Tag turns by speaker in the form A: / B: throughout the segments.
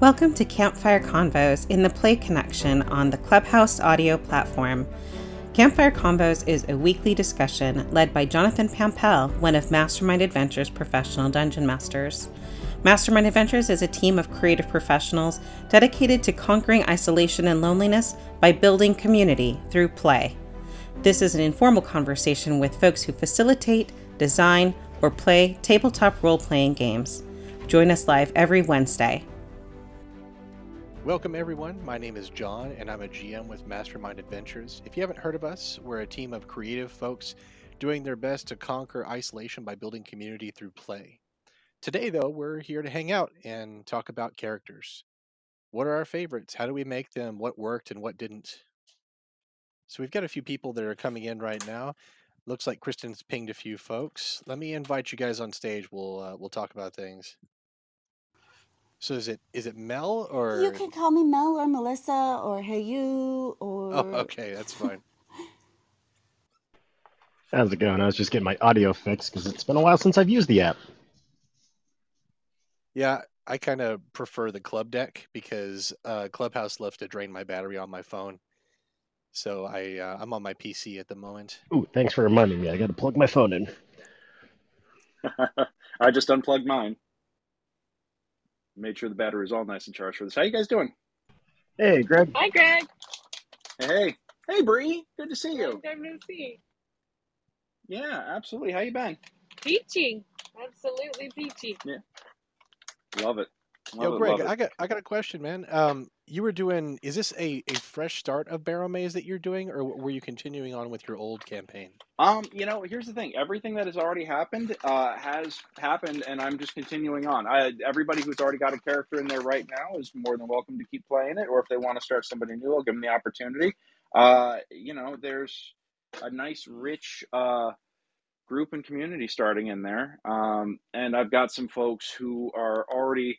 A: Welcome to Campfire Convos in the Play Connection on the Clubhouse audio platform. Campfire Convos is a weekly discussion led by Jonathan Pampel, one of Mastermind Adventures' professional dungeon masters. Mastermind Adventures is a team of creative professionals dedicated to conquering isolation and loneliness by building community through play. This is an informal conversation with folks who facilitate, design, or play tabletop role playing games. Join us live every Wednesday.
B: Welcome, everyone. My name is John, and I'm a GM with Mastermind Adventures. If you haven't heard of us, we're a team of creative folks doing their best to conquer isolation by building community through play. Today, though, we're here to hang out and talk about characters. What are our favorites? How do we make them? What worked and what didn't? So, we've got a few people that are coming in right now. Looks like Kristen's pinged a few folks. Let me invite you guys on stage. We'll uh, we'll talk about things. So is it is it Mel or
C: You can call me Mel or Melissa or Hey You
B: Oh, okay, that's fine.
D: How's it going? I was just getting my audio fixed because it's been a while since I've used the app.
B: Yeah, I kind of prefer the Clubdeck because uh, Clubhouse loves to drain my battery on my phone. So I uh, I'm on my PC at the moment.
D: Ooh, thanks for reminding me. I got to plug my phone in.
E: I just unplugged mine. Made sure the battery was all nice and charged for this. How you guys doing?
D: Hey, Greg.
F: Hi, Greg.
E: Hey, hey, hey, Bree. Good to see you.
F: Long time no see.
E: Yeah, absolutely. How you been?
F: Peachy. Absolutely peachy.
E: Yeah, love it.
B: Yo,
E: it,
B: Greg. I got I got a question, man. Um, you were doing is this a, a fresh start of Barrow Maze that you're doing, or were you continuing on with your old campaign?
E: Um, you know, here's the thing. Everything that has already happened uh, has happened, and I'm just continuing on. I, everybody who's already got a character in there right now is more than welcome to keep playing it, or if they want to start somebody new, I'll give them the opportunity. Uh, you know, there's a nice, rich uh, group and community starting in there, um, and I've got some folks who are already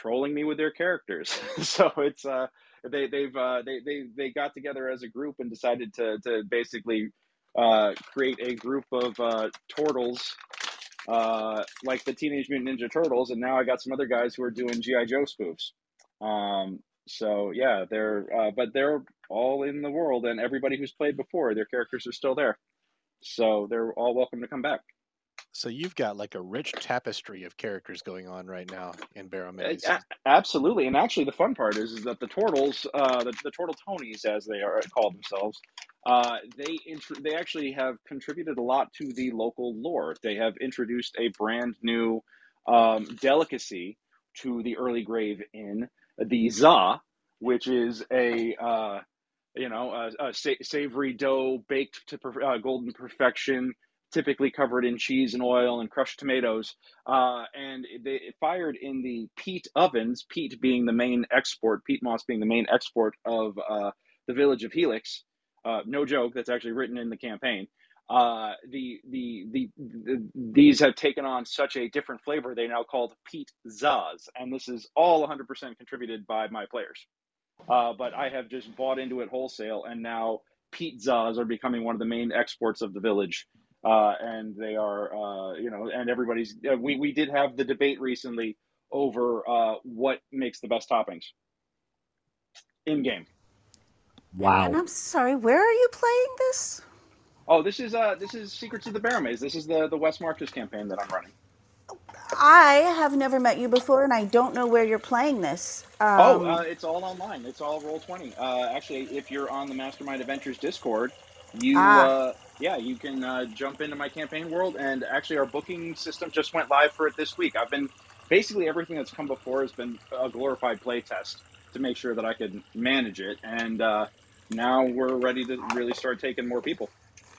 E: trolling me with their characters. so it's uh, they they've uh, they they they got together as a group and decided to to basically uh, create a group of uh, turtles, uh, like the Teenage Mutant Ninja Turtles, and now I got some other guys who are doing GI Joe spoofs. Um, so yeah, they're uh, but they're all in the world, and everybody who's played before, their characters are still there. So they're all welcome to come back.
B: So you've got like a rich tapestry of characters going on right now in Barrow
E: Uh,
B: Maze.
E: a- absolutely, and actually, the fun part is, is that the turtles, uh, the, the turtle Tonys, as they are called themselves, uh, they intr- they actually have contributed a lot to the local lore. They have introduced a brand new um, delicacy to the early grave in the za, which is a uh, you know a, a sa- savory dough baked to per- uh, golden perfection typically covered in cheese and oil and crushed tomatoes. Uh, and they fired in the peat ovens, peat being the main export, peat moss being the main export of uh, the village of Helix. Uh, no joke, that's actually written in the campaign. Uh, the, the, the, the these have taken on such a different flavor. They now called peat zaz, and this is all 100% contributed by my players. Uh, but I have just bought into it wholesale, and now pizzas are becoming one of the main exports of the village. Uh, and they are, uh, you know, and everybody's. Uh, we we did have the debate recently over uh, what makes the best toppings in game.
D: Wow.
C: And I'm sorry, where are you playing this?
E: Oh, this is uh this is Secrets of the Barrow Maze. This is the the West Marches campaign that I'm running.
C: I have never met you before, and I don't know where you're playing this.
E: Oh, uh,
C: Um,
E: it's all online. It's all roll twenty. Uh, actually, if you're on the Mastermind Adventures Discord, you
C: ah,
E: uh, yeah, you can uh, jump into my campaign world. And actually, our booking system just went live for it this week. I've been basically everything that's come before has been a glorified play test to make sure that I could manage it. And uh, now we're ready to really start taking more people.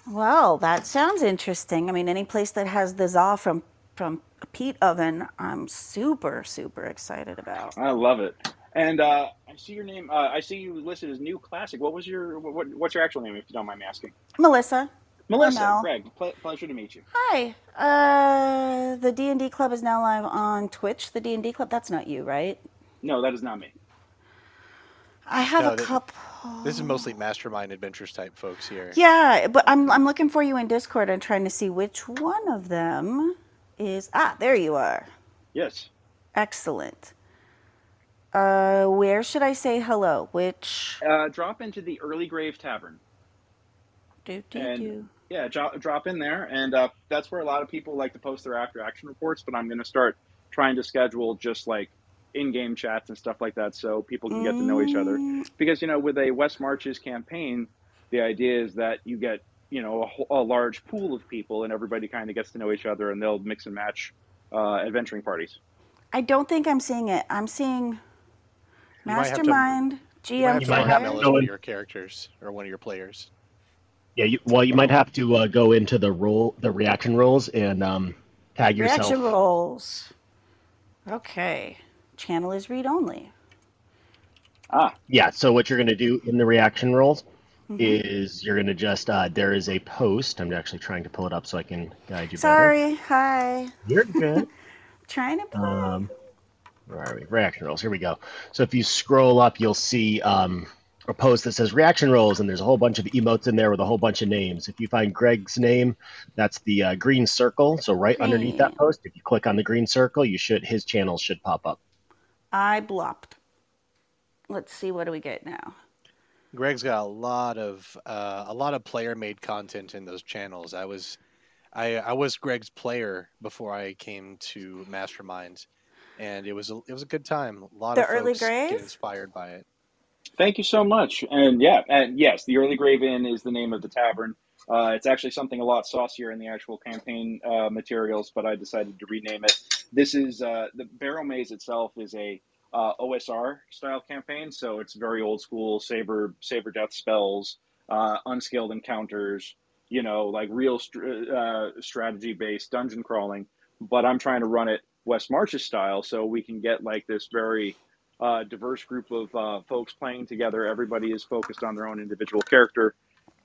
C: well, that sounds interesting. I mean, any place that has the za from from a peat oven, I'm super super excited about.
E: I love it. And uh, I see your name. Uh, I see you listed as new classic. What was your what, what's your actual name, if you don't mind me asking?
C: Melissa
E: Melissa,
C: Mel.
E: Greg, ple- pleasure to meet you.
C: Hi. Uh, the D and D Club is now live on Twitch. The D and D Club. That's not you, right?
E: No, that is not me.
C: I have
B: No,
C: a
B: th-
C: couple.
B: this is mostly Mastermind Adventures type folks here.
C: Yeah, but I'm I'm looking for you in Discord and trying to see which one of them is. Ah, there you are.
E: Yes.
C: Excellent. Uh, where should I say hello? Which
E: Uh, drop into the Early Grave Tavern.
C: do do
E: And
C: do.
E: Yeah, drop, drop in there, and uh, that's where a lot of people like to post their after action reports. But I'm going to start trying to schedule just like in-game chats and stuff like that, so people can get to know each other.
C: Mm,
E: Because you know, with a West Marches campaign, the idea is that you get you know a, a large pool of people, and everybody kind of gets to know each other, and they'll mix and match uh, adventuring parties.
C: I don't think I'm seeing it. I'm seeing
B: You might have to-
C: Mastermind,
B: You might
C: GM
B: have
D: You
B: to
D: might have to
B: as one of your characters or one of your players.
D: Yeah, you, well, you might have to uh, go into the role, the reaction roles, and um, tag yourself.
C: Reaction rolls. Okay. Channel is read only.
E: Ah,
D: Yeah. So what you're going to do in the reaction roles
C: Mhm.
D: is you're going to just uh, there is a post. I'm actually trying to pull it up so I can guide you better.
C: Sorry. Hi.
D: You're good.
C: Trying to play.
D: Um, where are we? Reaction rolls. Here we go. So if you scroll up, you'll see um, a post that says reaction rolls, and there's a whole bunch of emotes in there with a whole bunch of names. If you find Greg's name, that's the uh, green circle. So right underneath that post, if you click on the green circle, you should his channel should pop up.
C: I blopped. Let's see. What do we get now?
B: Greg's got a lot of uh, a lot of player made content in those channels. I was I I was Greg's player before I came to Mastermind, and it was a, it was a good time. A lot
C: The
B: of
C: early
B: folks get inspired by it.
E: Thank you so much. And yeah, and yes, the Early Grave Inn is the name of the tavern. Uh, it's actually something a lot saucier in the actual campaign uh, materials, but I decided to rename it. This is uh, the Barrow Maze itself is a uh, OSR style campaign, so it's very old school saber saber death spells, uh, unskilled encounters, you know, like real uh, strategy based dungeon crawling. But I'm trying to run it West Marches style, so we can get like this very uh, diverse group of uh, folks playing together. Everybody is focused on their own individual character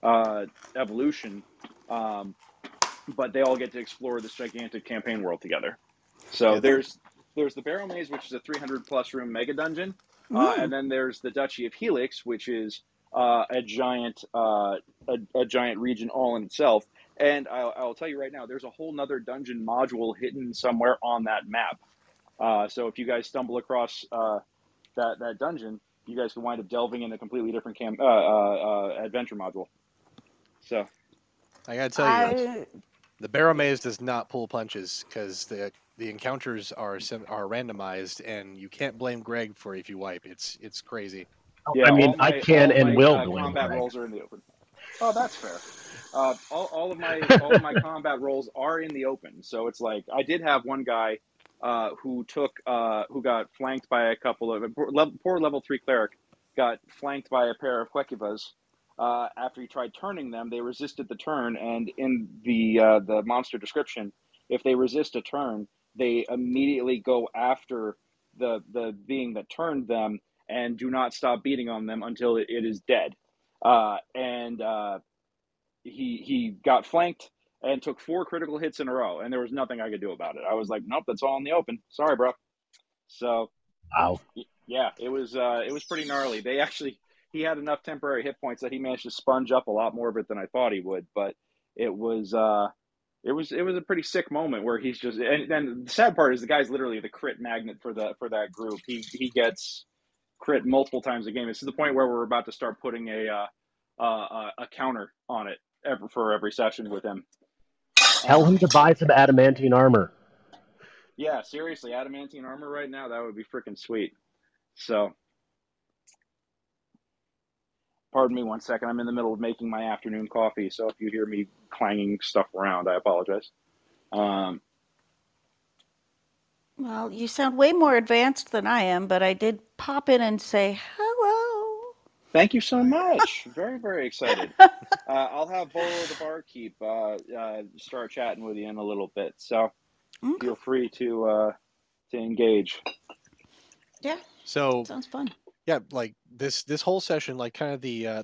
E: uh, evolution, um, but they all get to explore this gigantic campaign world together. So
B: Yeah.
E: there's there's the Barrow Maze, which is a 300 plus room mega dungeon, uh,
C: Mm.
E: and then there's the Duchy of Helix, which is uh, a giant uh, a, a giant region all in itself. And I'll, I'll tell you right now, there's a whole nother dungeon module hidden somewhere on that map. Uh, so if you guys stumble across uh, that that dungeon, you guys can wind up delving in a completely different cam- uh, uh, uh, adventure module. So
B: I gotta tell you,
C: I
B: the Barrow Maze does not pull punches because the the encounters are are randomized, and you can't blame Greg for if you wipe. It's it's crazy.
E: yeah,
D: I mean,
E: my,
D: I can and
E: my,
D: will
E: uh,
D: blame
E: combat
D: Greg.
E: rolls are in the open. Oh, that's fair. Uh, all, all of my all of my combat rolls are in the open, so it's like I did have one guy uh, who took uh, who got flanked by a couple of poor level, three cleric got flanked by a pair of Kwekivas. Uh, after he tried turning them, they resisted the turn, and in the uh, the monster description, if they resist a turn, they immediately go after the the being that turned them and do not stop beating on them until it, it is dead. Uh, and he he got flanked and took four critical hits in a row, and there was nothing I could do about it. I was like, nope, that's all in the open. Sorry, bro. So
D: Wow.
E: yeah, it was uh, it was pretty gnarly. They actually he had enough temporary hit points that he managed to sponge up a lot more of it than I thought he would. But it was uh, it was it was a pretty sick moment where he's just and then the sad part is the guy's literally the crit magnet for the for that group. He he gets crit multiple times a game. It's to the point where we're about to start putting a uh, uh, a counter on it ever for every session with him.
D: Tell him to buy some adamantine armor.
E: Yeah, seriously, adamantine armor right now that would be freaking sweet. So, pardon me one second. I'm in the middle of making my afternoon coffee, so if you hear me clanging stuff around, I apologize. Um,
C: well, you sound way more advanced than I am, but I did pop in and say hello.
E: Thank you so much. very very excited. Uh, I'll have Bolo the barkeep uh, uh, start chatting with you in a little bit, so
C: Okay.
E: feel free to uh, to engage.
C: Yeah,
B: So
C: sounds fun.
B: yeah, like this this whole session, like kind of the uh,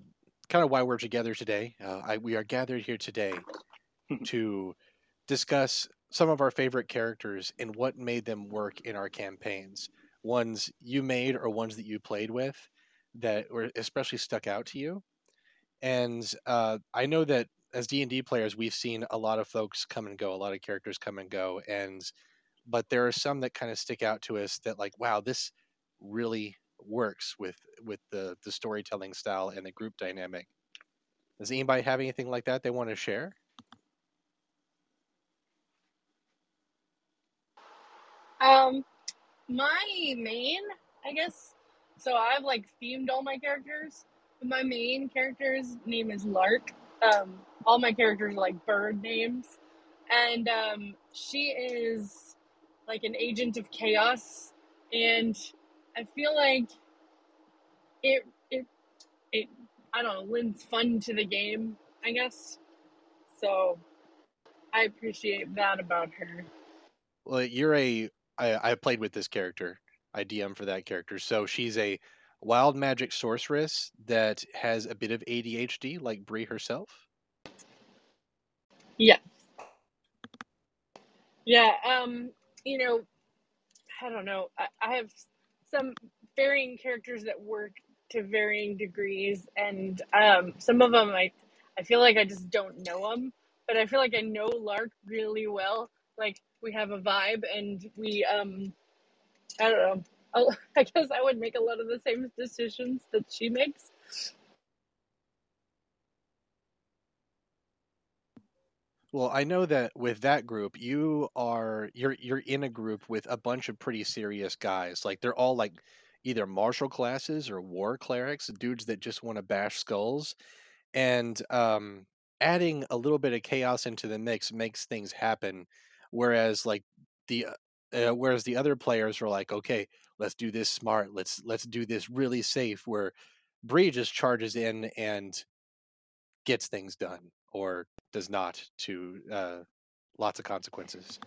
B: kind of why we're together today. Uh, I, we are gathered here today to discuss some of our favorite characters and what made them work in our campaigns. Ones you made or ones that you played with that were especially stuck out to you. And uh, I know that as D and D players, we've seen a lot of folks come and go, a lot of characters come and go, and but there are some that kind of stick out to us that like, wow, this really works with with the the storytelling style and the group dynamic. Does anybody have anything like that they want to share?
F: Um, my main, I guess. So I've like themed all my characters. My main character's name is Lark. Um, all my characters are like bird names, and um, she is like an agent of chaos, and I feel like it it it I don't know lends fun to the game. I guess so. I appreciate that about her.
B: Well, you're a I, I played with this character. I DM for that character. So she's a wild magic sorceress that has a bit of ADHD, like Bree herself.
F: Yeah. Yeah, um, you know, I don't know. I, I have some varying characters that work to varying degrees, and um, some of them I, I feel like I just don't know them, but I feel like I know Lark really well. Like we have a vibe, and we, um, I don't know. I guess I would make a lot of the same decisions that she makes.
B: Well, I know that with that group, you are you're you're in a group with a bunch of pretty serious guys. Like they're all like either martial classes or war clerics, dudes that just want to bash skulls. And um adding a little bit of chaos into the mix makes things happen. Whereas like the uh, whereas the other players are like, okay, let's do this smart. Let's let's do this really safe. Where Bree just charges in and gets things done or does not to uh, lots of consequences.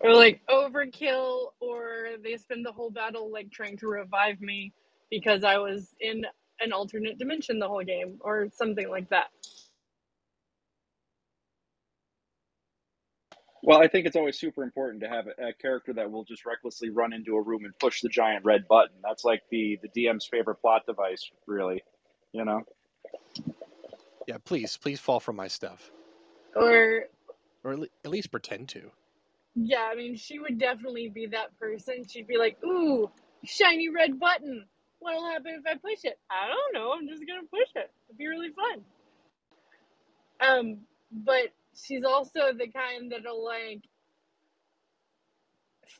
F: or like overkill or they spend the whole battle like trying to revive me because i was in an alternate dimension the whole game or something like that
E: Well, I think it's always super important to have a, a character that will just recklessly run into a room and push the giant red button. That's like the the DM's favorite plot device, really. You know.
B: Yeah, please, please fall for my stuff,
F: or
B: or at at least pretend to.
F: yeah i mean she would definitely be that person she'd be like ooh shiny red button what'll happen if i push it i don't know i'm just gonna push it it'd be really fun um but she's also the kind that'll like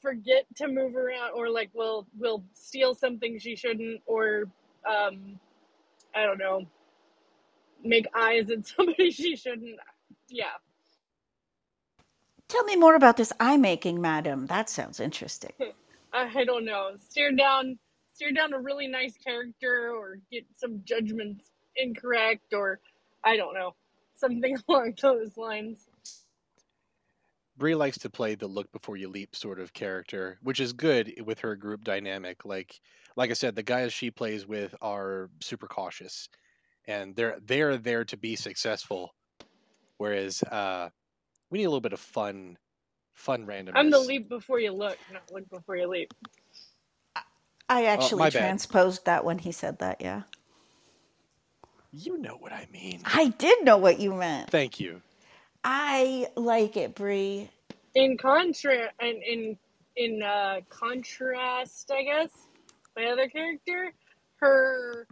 F: forget to move around or like will will steal something she shouldn't or um i don't know make eyes at somebody she shouldn't yeah
C: Tell me more about this eye making, madam. That sounds interesting.
F: i don't know steer down steer down a really nice character or get some judgments incorrect or i don't know something along those lines
B: Brie likes to play the look before you leap sort of character, which is good with her group dynamic. Like like I said, the guys she plays with are super cautious and they're they're there to be successful. Whereas uh we need a little bit of fun fun randomness.
F: i'm the leap before you look not look before you leap
C: I actually
B: my bad.
C: transposed that when he said that, yeah.
B: You know what I mean.
C: I did know what you meant.
B: Thank you.
C: I like it, Bree.
F: in contra and in in uh contrast i guess my other character her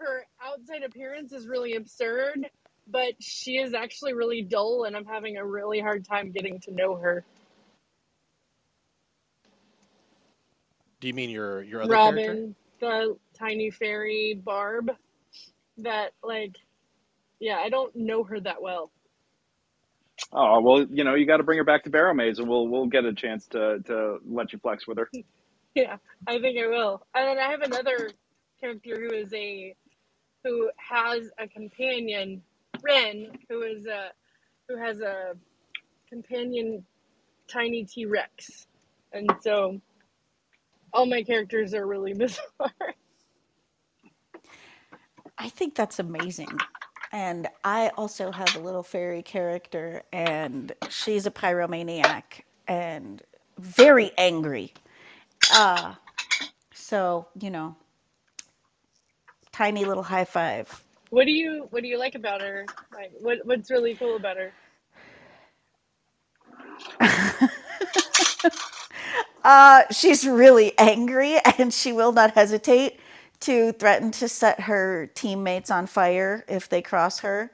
F: her outside appearance is really absurd but she is actually really dull and i'm having a really hard time getting to know her
B: Do you mean your your other character?
F: robin the tiny fairy barb that like yeah i don't know her that well
E: Oh well, you know, you got to bring her back to Barrow Maze, and we'll we'll get a chance to to let you flex with her.
F: Yeah, I think I will. And then I have another character who is a who has a companion, Ren, who is a who has a companion tiny T Rex. And so all my characters are really bizarre.
C: I think that's amazing. And I also have a little fairy character, and she's a pyromaniac and very angry. Uh, so, you know, tiny little high five.
F: what do you what do you like about her? Like what what's really cool about her?
C: Uh, she's really angry and she will not hesitate to threaten to set her teammates on fire if they cross her.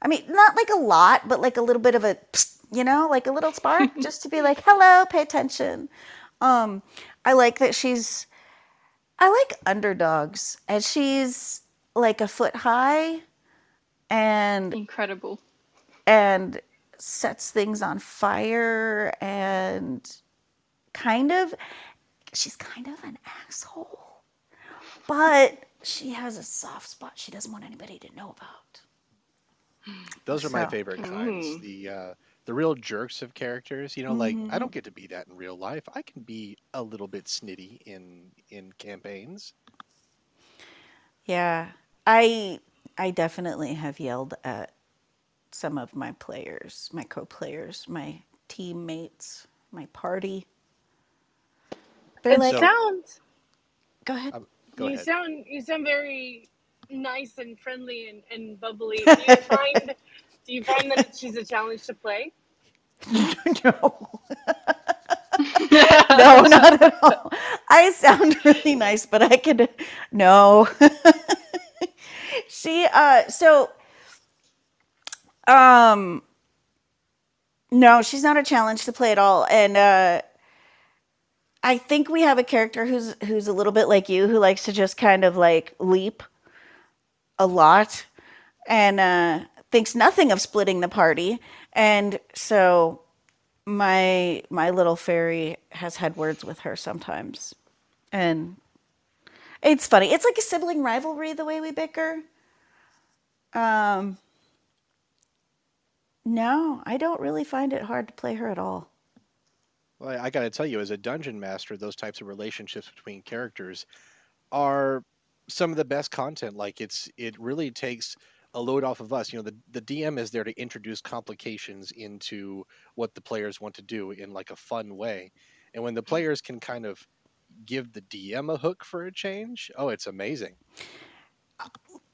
C: I mean, not like a lot, but like a little bit of a, you know, like a little spark just to be like, hello, pay attention. Um, I like that she's, I like underdogs and she's like a foot high and
G: Incredible.
C: and sets things on fire and kind of she's kind of an asshole but she has a soft spot she doesn't want anybody to know about
B: Those are my favorite kinds.
G: Ooh.
B: The uh, the real jerks of characters. You know, like I don't get to be that in real life. I can be a little bit snitty in in campaigns.
C: yeah i i definitely have yelled at some of my players my co-players my teammates my party they're
F: It
C: like
F: sounds.
C: go ahead
B: Um, go
F: you
B: ahead.
F: sound. You sound very nice and friendly and, and bubbly. Do you find? do you find that she's a challenge to play?
C: no no, not at all. I sound really nice, but I could no. she uh so um no, she's not a challenge to play at all. And uh I think we have a character who's who's a little bit like you who likes to just kind of like leap a lot and uh thinks nothing of splitting the party. And so my my little fairy has had words with her sometimes. And it's funny. It's like a sibling rivalry the way we bicker. Um no i don't really find it hard to play her at all
B: Well, I got to tell you, as a dungeon master, those types of relationships between characters are some of the best content. Like it's it really takes a load off of us. You know, the the DM is there to introduce complications into what the players want to do in like a fun way, and when the mm-hmm. players can kind of give the DM a hook for a change, oh, it's amazing.
C: Uh,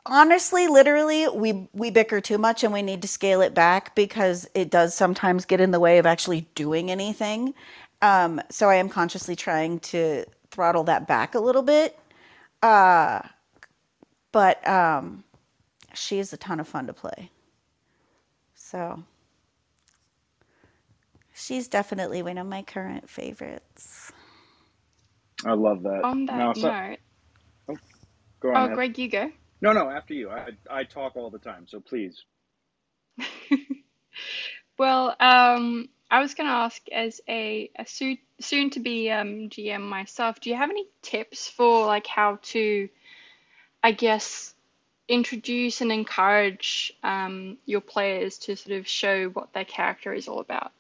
C: honestly literally we we bicker too much and we need to scale it back because it does sometimes get in the way of actually doing anything um, so i am consciously trying to throttle that back a little bit uh, but um, she is a ton of fun to play so she's definitely one of my current favorites
E: I love that.
G: On that
E: Now, so-
G: note,
E: go on.
G: oh,
E: Ed.
G: Greg, you go.
E: No, no, after you. I I talk all the time, so please.
G: Well, um, I was going to ask as a, a soon, soon to be um, GM myself, do you have any tips for like how to, I guess, introduce and encourage um, your players to sort of show what their character is all about?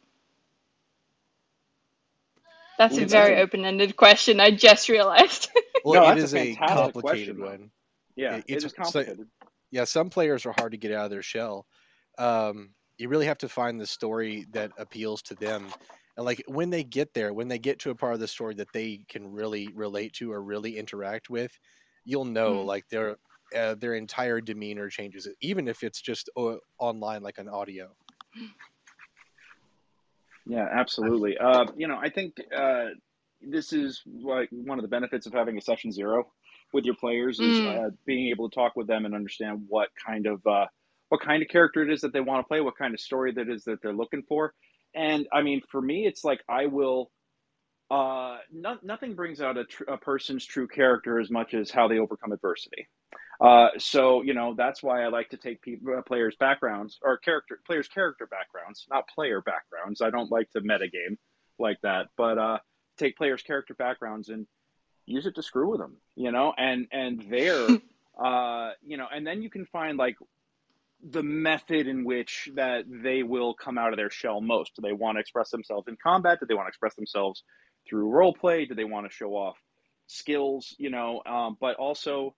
G: That's a very open-ended question. I just realized.
B: Well,
E: No,
B: it
E: that's a
B: a, complicated
E: question, though.
B: one.
E: Yeah,
B: It-
E: it
B: it's so- yeah, some players are hard to get out of their shell. Um, you really have to find the story that appeals to them. And like when they get there, when they get to a part of the story that they can really relate to or really interact with, you'll know
G: Mm.
B: like their uh, their entire demeanor changes, even if it's just uh, online like an audio.
E: Yeah, absolutely. Uh, you know, I think uh, this is like one of the benefits of having a session zero with your players is
G: Mm.
E: uh, being able to talk with them and understand what kind of uh, what kind of character it is that they want to play, what kind of story that is that they're looking for. And I mean, for me, it's like I will. Uh, no, nothing brings out a, tr- a person's true character as much as how they overcome adversity. Uh, so you know that's why I like to take people, uh, players' backgrounds or character players' character backgrounds, not player backgrounds. I don't like to metagame like that, but uh, take players' character backgrounds and use it to screw with them, you know, and and there, uh, you know, and then you can find like the method in which that they will come out of their shell most. Do they want to express themselves in combat? Do they want to express themselves through role play? Do they want to show off skills? You know, um, but also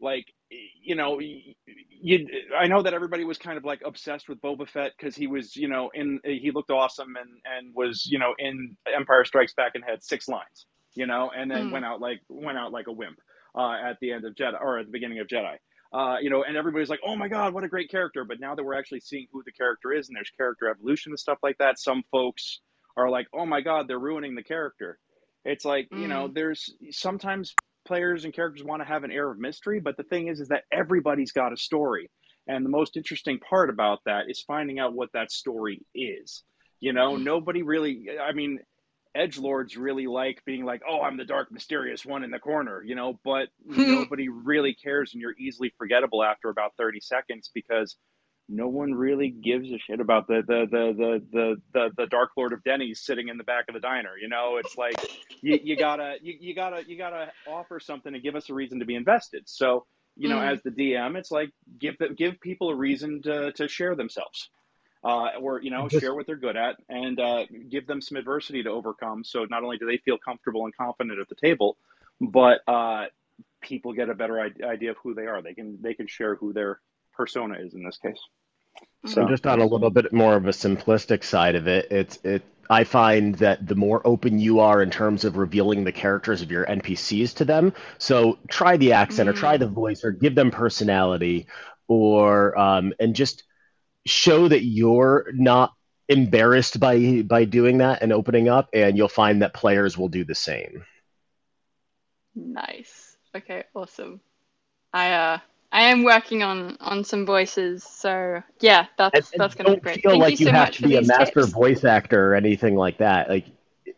E: like you know you I know that everybody was kind of like obsessed with Boba Fett because he was you know in he looked awesome and and was you know in Empire Strikes Back and had six lines you know and then
G: Mm.
E: went out like went out like a wimp uh, at the end of Jedi or at the beginning of Jedi uh, you know and everybody's like oh my god what a great character but now that we're actually seeing who the character is and there's character evolution and stuff like that some folks are like oh my god they're ruining the character It's like you know,
G: Mm.
E: there's sometimes players and characters want to have an air of mystery, but the thing is, is that everybody's got a story, and the most interesting part about that is finding out what that story is. You know, nobody really. I mean, edge lords really like being like, "Oh, I'm the dark, mysterious one in the corner," you know, but nobody really cares, and you're easily forgettable after about 30 seconds because no one really gives a shit about the the the the the the, the Dark Lord of Denny's sitting in the back of the diner. You know, it's like you, you gotta you, you gotta you gotta offer something to give us a reason to be invested. So you know,
G: Mm.
E: as the DM, it's like give the, give people a reason to to share themselves. Uh, or you know,
D: Just
E: share what they're good at, and uh, give them some adversity to overcome. So not only do they feel comfortable and confident at the table, but uh, people get a better idea of who they are. They can they can share who their persona is in this case. So
G: Mm.
D: just on a little bit more of a simplistic side of it, it's it I find that the more open you are in terms of revealing the characters of your NPCs to them, so try the accent or try
G: Mm.
D: the voice or give them personality or um, and just show that you're not embarrassed by by doing that and opening up, and you'll find that players will do the same.
G: Nice. Okay, awesome. I uh I am working on on some voices, so yeah,
D: And,
G: that's
D: and
G: that's gonna be
D: don't
G: great.
D: feel
G: Thank
D: like you
G: so
D: have to be a master
G: tips.
D: voice actor or anything like that. Like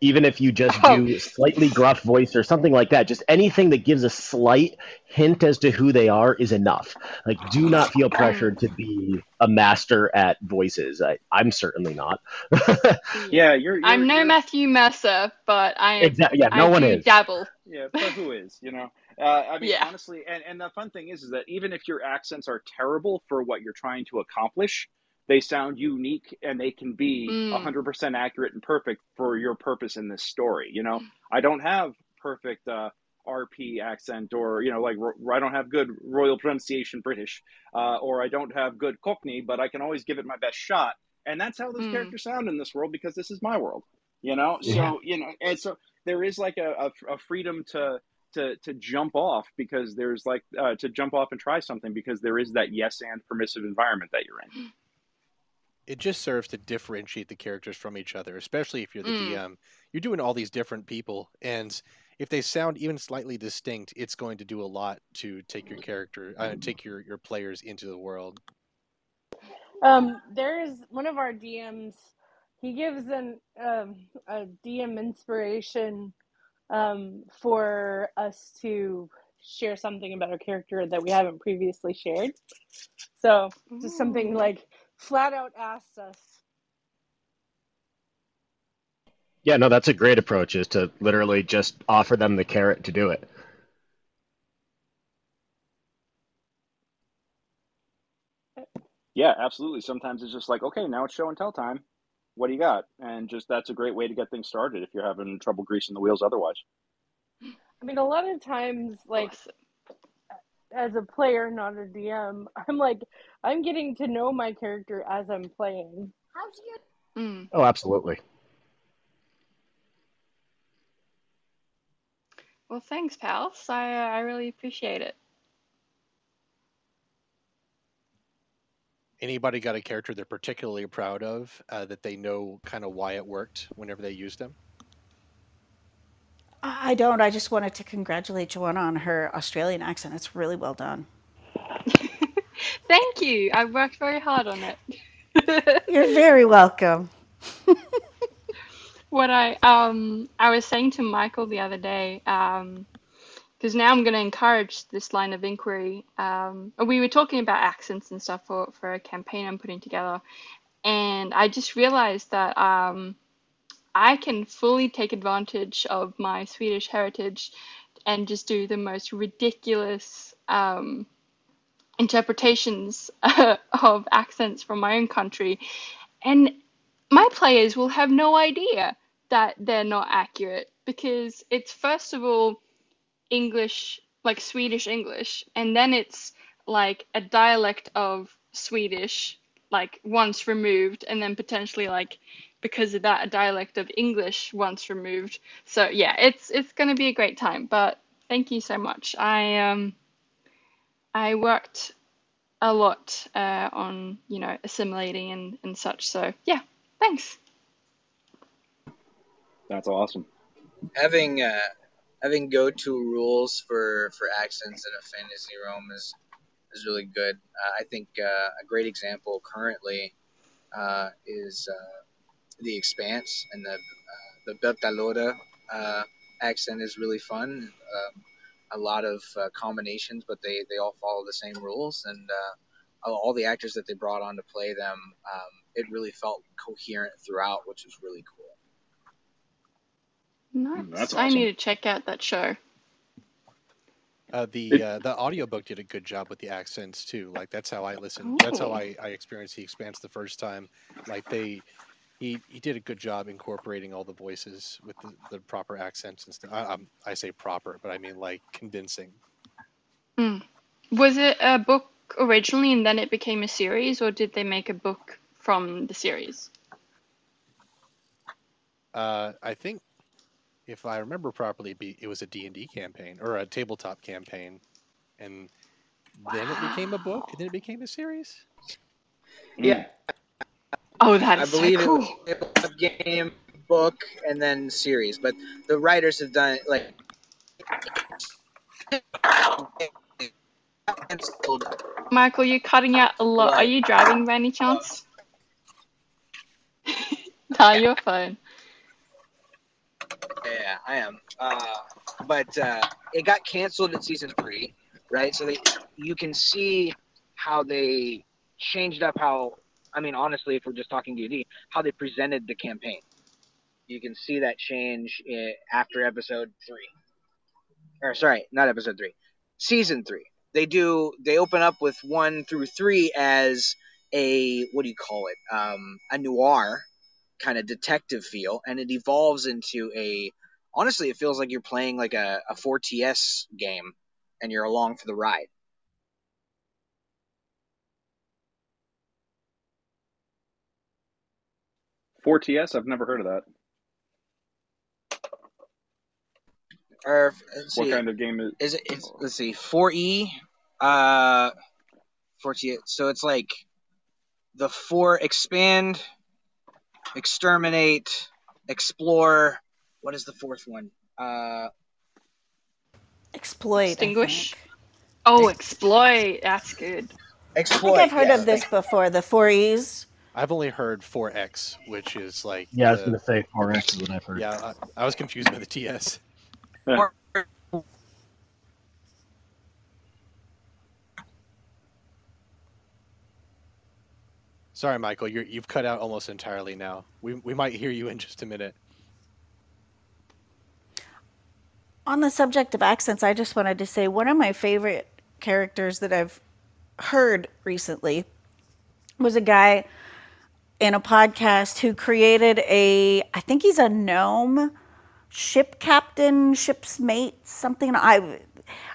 D: even if you just
G: Oh,
D: do slightly gruff voice or something like that, just anything that gives a slight hint as to who they are is enough. Like do not feel pressured to be a master at voices. I, I'm certainly not.
G: yeah.
E: yeah, you're
G: I'm
E: you're
G: no
E: you're
G: Matthew Mercer, but I
D: exactly. Yeah,
G: I
D: no one is.
G: dabble.
E: yeah, but who is you know? Uh, I mean,
G: Yeah.
E: honestly, and and the fun thing is, is that even if your accents are terrible for what you're trying to accomplish, they sound unique and they can be
G: Mm,
E: 100% accurate and perfect for your purpose in this story. You know, I don't have perfect uh, RP accent or, you know, like ro- I don't have good royal pronunciation British uh, or I don't have good Cockney, but I can always give it my best shot. And that's how those
G: mm,
E: characters sound in this world because this is my world, you know?
D: Yeah.
E: So, you know, and so there is like a, a, a freedom to, to, to jump off because there's like uh, to jump off and try something because there is that yes and permissive environment that you're in.
B: It just serves to differentiate the characters from each other, especially if you're the
G: mm.
B: DM. You're doing all these different people, and if they sound even slightly distinct, it's going to do a lot to take your character, uh, take your your players into the world.
F: Um, there is one of our DMs. He gives an um, a DM inspiration um, for us to share something about our character that we haven't previously shared. So just something like flat out asks us.
D: Yeah, no, that's a great approach is to literally just offer them the carrot to do it.
E: Yeah, absolutely. Sometimes it's just like, okay, now it's show and tell time. What do you got? And just that's a great way to get things started if you're having trouble greasing the wheels otherwise.
F: I mean, a lot of times, like
G: Awesome.
F: as a player, not a DM, I'm like, I'm getting to know my character as I'm playing.
G: Mm.
D: Oh, absolutely.
G: Well, thanks, pals. I uh, I really appreciate it.
B: Anybody got a character they're particularly proud of uh, that they know kind of why it worked whenever they used them?
C: I I don't. I just wanted to congratulate Joanna on her Australian accent. It's really well done.
G: Thank you. I worked very hard on it.
C: You're very welcome.
G: What I um I was saying to Michael the other day, um, because now I'm going to encourage this line of inquiry. Um, we were talking about accents and stuff for for a campaign I'm putting together, and I just realized that um I can fully take advantage of my Swedish heritage and just do the most ridiculous um interpretations of accents from my own country, and my players will have no idea that they're not accurate because it's first of all English, like Swedish English, and then it's like a dialect of Swedish, like once removed, and then potentially like because of that a dialect of English once removed. So yeah, it's it's gonna be a great time. But thank you so much. I um I worked a lot uh, on you know assimilating and and such. So yeah, thanks.
E: That's awesome.
H: having uh, having go-to rules for for accents in a fantasy realm is is really good. Uh, I think uh, a great example currently uh, is uh, the Expanse and the uh, the Bertalora uh, accent is really fun. Um, a lot of uh, combinations, but they they all follow the same rules and. Uh, all the actors that they brought on to play them, um, it really felt coherent throughout, which was really cool.
G: Nice.
E: That's awesome.
G: I need to check out that show.
B: Uh, the
E: It-
B: uh, the audiobook did a good job with the accents too. Like that's how I listened. That's how I, I experienced the Expanse the first time. Like they, he he did a good job incorporating all the voices with the, the proper accents and stuff. I, um, I say proper, but I mean like convincing.
G: Was it a book originally and then it became a series, or did they make a book from the series?
B: Uh, I think if I remember properly, it was a D and D campaign or a tabletop campaign, and then it became a book, and then it became a series.
H: Yeah,
G: Oh, that
H: I
G: so
H: believe it
G: cool.
H: it was a game, book, and then series. But the writers have done it like.
G: Michael, you're cutting out a lot. Are you driving by any chance? nah, your phone.
H: Yeah, I am. Uh, but uh, it got canceled in season three, right? So they, you can see how they changed up how. I mean, honestly, if we're just talking D&D, how they presented the campaign. You can see that change after episode three, or sorry, not episode three, season three. They do. They open up with one through three as a what do you call it? Um, a noir kind of detective feel, and it evolves into a. Honestly, it feels like you're playing like a, a 4TS game, and you're along for the ride.
E: Four TS. I've never heard of that.
H: Or
E: What
H: see,
E: kind of game is?
H: is it? It's, let's see, 4E, uh, 4TS. So it's like the four expand, exterminate, explore. What is the fourth one? Uh,
C: Exploit.
G: Extinguish? Oh, exploit. That's good.
H: Exploit.
C: I think I've heard
H: yes,
C: of this before. The four E's.
B: I've only heard 4X, which is like
D: Yeah, I was going to say 4X is what I've heard.
B: yeah. I, I was confused by the TS. Sorry, Michael, you're, you've cut out almost entirely now. We, we might hear you in just a minute.
C: On the subject of accents, I just wanted to say one of my favorite characters that I've heard recently was a guy in a podcast who created a, I think he's a gnome ship captain, ship's mate, something. I,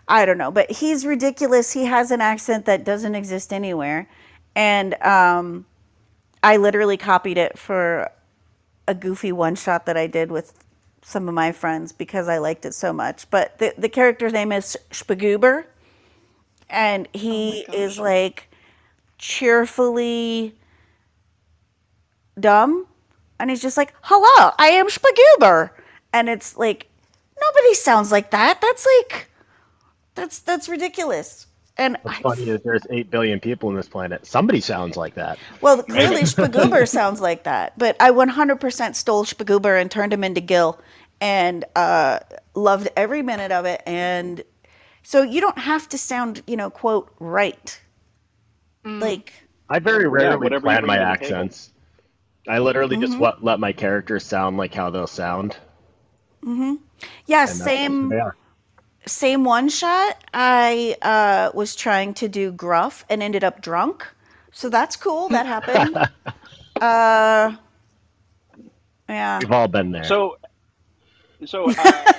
C: I don't know, but he's ridiculous. He has an accent that doesn't exist anywhere, and um, I literally copied it for a goofy one shot that I did with some of my friends because I liked it so much. But the, the character's name is Spagoober, and he is like cheerfully dumb. And he's just like, hello, I am Spagoober. And it's like, nobody sounds like that. That's like, that's that's ridiculous. And
D: What's
C: I,
D: funny is there's 8 billion people on this planet. Somebody sounds like that.
C: well, clearly Spagoober sounds like that. But I 100% stole Spagoober and turned him into Gil and uh, loved every minute of it. And so you don't have to sound, you know, quote, right. Like,
D: I very rarely
E: whatever you
D: plan my
E: to table.
D: accents. I literally
C: Mm-hmm.
D: just what, let my characters sound like how they'll sound.
C: yeah,
D: and
C: same.
D: who they are.
C: same one shot, I uh, was trying to do gruff and ended up drunk. So that's cool. That happened. uh, yeah.
D: We've all been there.
E: So, so uh,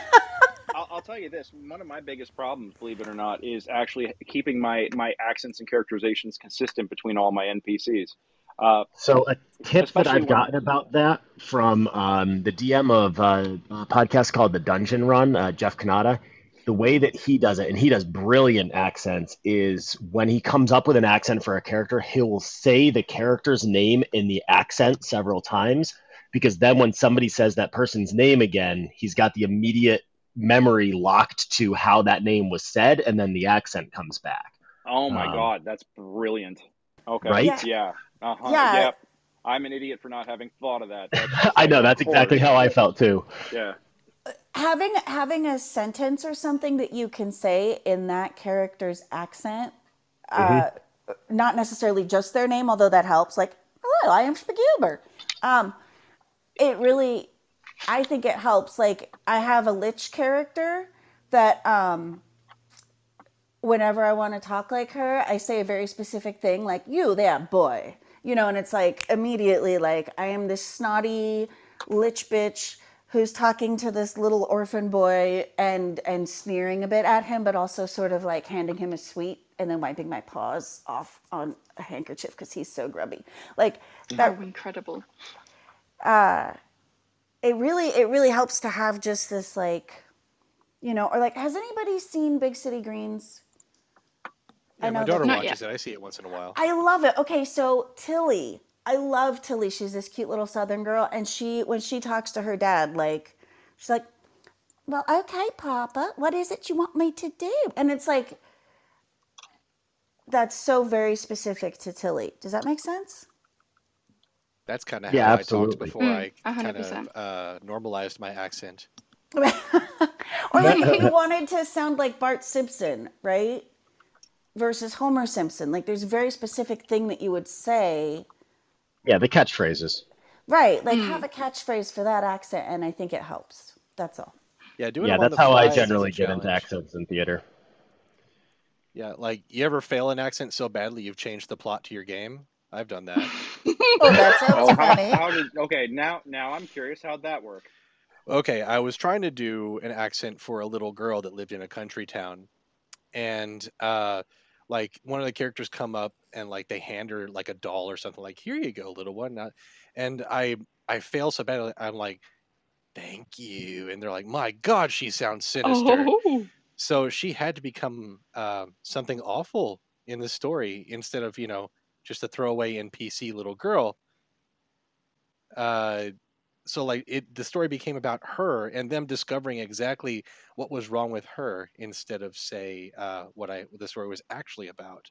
E: I'll, I'll tell you this: one of my biggest problems, believe it or not, is actually keeping my my accents and characterizations consistent between all my NPCs. Uh,
D: So a tip that I've
E: when-
D: gotten about that from um, the DM of uh, a podcast called The Dungeon Run, uh, Jeff Kanata, the way that he does it, and he does brilliant accents, is when he comes up with an accent for a character, he will say the character's name in the accent several times. because then when somebody says that person's name again, he's got the immediate memory locked to how that name was said, and then the accent comes back.
E: Oh my
D: Um,
E: god, that's brilliant. Okay.
D: Right?
C: Yeah.
E: Yeah. Uh huh.
C: Yeah.
E: Yep. I'm an idiot for not having thought of that.
D: I know that's exactly how I felt too.
E: Yeah.
C: having having a sentence or something that you can say in that character's accent uh, not necessarily just their name although that helps like hello i am spaguber um, it really i think it helps like i have a lich character that um, whenever i want to talk like her i say a very specific thing like you there boy you know and it's like immediately like i am this snotty lich bitch who's talking to this little orphan boy and and sneering a bit at him but also sort of like handing him a sweet and then wiping my paws off on a handkerchief because he's so grubby like that
G: Oh, incredible.
C: Uh, it really it really helps to have just this like you know or like has anybody seen big city greens
B: Yeah, my
C: know
B: daughter
C: that-
G: Not
B: watches it. I see it once in a while.
C: I love it. Okay, so Tilly, I love Tilly. She's this cute little Southern girl, and she when she talks to her dad, like she's like, "Well, okay, Papa, what is it you want me to do?" And it's like that's so very specific to Tilly. Does that make sense?
B: That's kind of
D: Yeah,
B: how I talked before
G: Mm,
B: I
G: a hundred
B: kind of uh, normalized my accent.
C: or like if you wanted to sound like Bart Simpson, right? Versus Homer Simpson. Like there's a very specific thing that you would say.
D: Yeah, the catchphrases.
C: Right. Like have a catchphrase for that accent and I think it helps. That's all.
B: Yeah, doing
D: Yeah,
B: them on
D: that's how I generally get into accents in theater.
B: Yeah, like you ever fail an accent so badly you've changed the plot to your game? I've done that.
C: Oh, that sounds
E: Oh, how,
C: funny.
E: how did? Okay, now now I'm curious. How'd that work?
B: Okay, I was trying to do an accent for a little girl that lived in a country town, and uh, like one of the characters come up and like they hand her like a doll or something like, "Here you go, little one," and I I fail so badly. I'm like, "Thank you," and they're like, "My God, she sounds sinister."
G: Oh,
B: So she had to become uh, something awful in the story instead of you know just a throwaway NPC little girl. Uh, so like it, the story became about her and them discovering exactly what was wrong with her instead of say uh, what I what the story was actually about.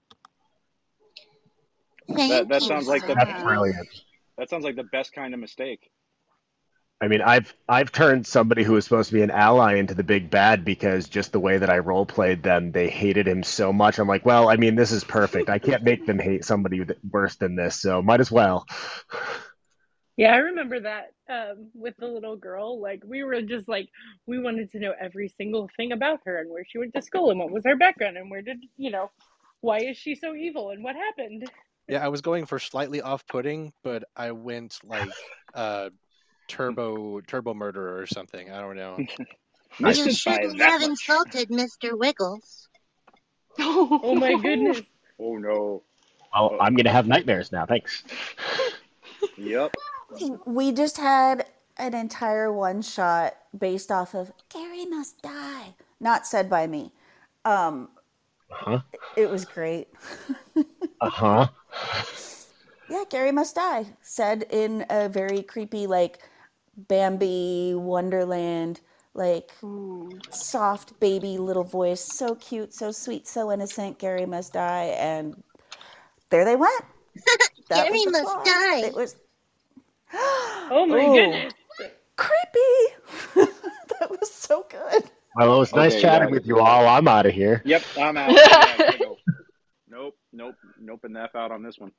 E: That that sounds like the
D: That's brilliant.
E: that sounds like the best kind of mistake.
D: I mean, I've I've turned somebody who was supposed to be an ally into the big bad because just the way that I role played them, they hated him so much. I'm like, well, I mean, this is perfect. I can't make them hate somebody worse than this, so might as well.
F: Yeah, I remember that um, with the little girl. Like, we were just like, we wanted to know every single thing about her and where she went to school and what was her background and where did, you know, why is she so evil and what happened?
B: Yeah, I was going for slightly off-putting, but I went like uh, turbo turbo murderer or something. I don't know.
I: You
E: Missed it by
I: shouldn't have
E: much.
I: insulted Mr. Wiggles.
F: Oh my goodness.
E: Oh no.
D: Well, I'm gonna have nightmares now. Thanks.
E: Yep.
C: We just had an entire one shot based off of Gary must die. Not said by me. Um,
D: Huh?
C: it was great.
D: Uh huh.
C: Yeah, Gary must die. Said in a very creepy, like Bambi Wonderland, like
G: Ooh.
C: soft baby little voice. So cute, so sweet, so innocent. Gary must die. And there they went.
I: Gary
C: the
I: must
C: plot.
I: die.
C: It was
F: Oh my
C: Ooh.
F: goodness.
C: creepy. that was so good.
D: Well, it was nice
E: Okay,
D: chatting
E: yeah.
D: with you all. I'm out of here.
E: Yep. I'm out. I gotta. Nope. Nope. Nope. And F out on this one.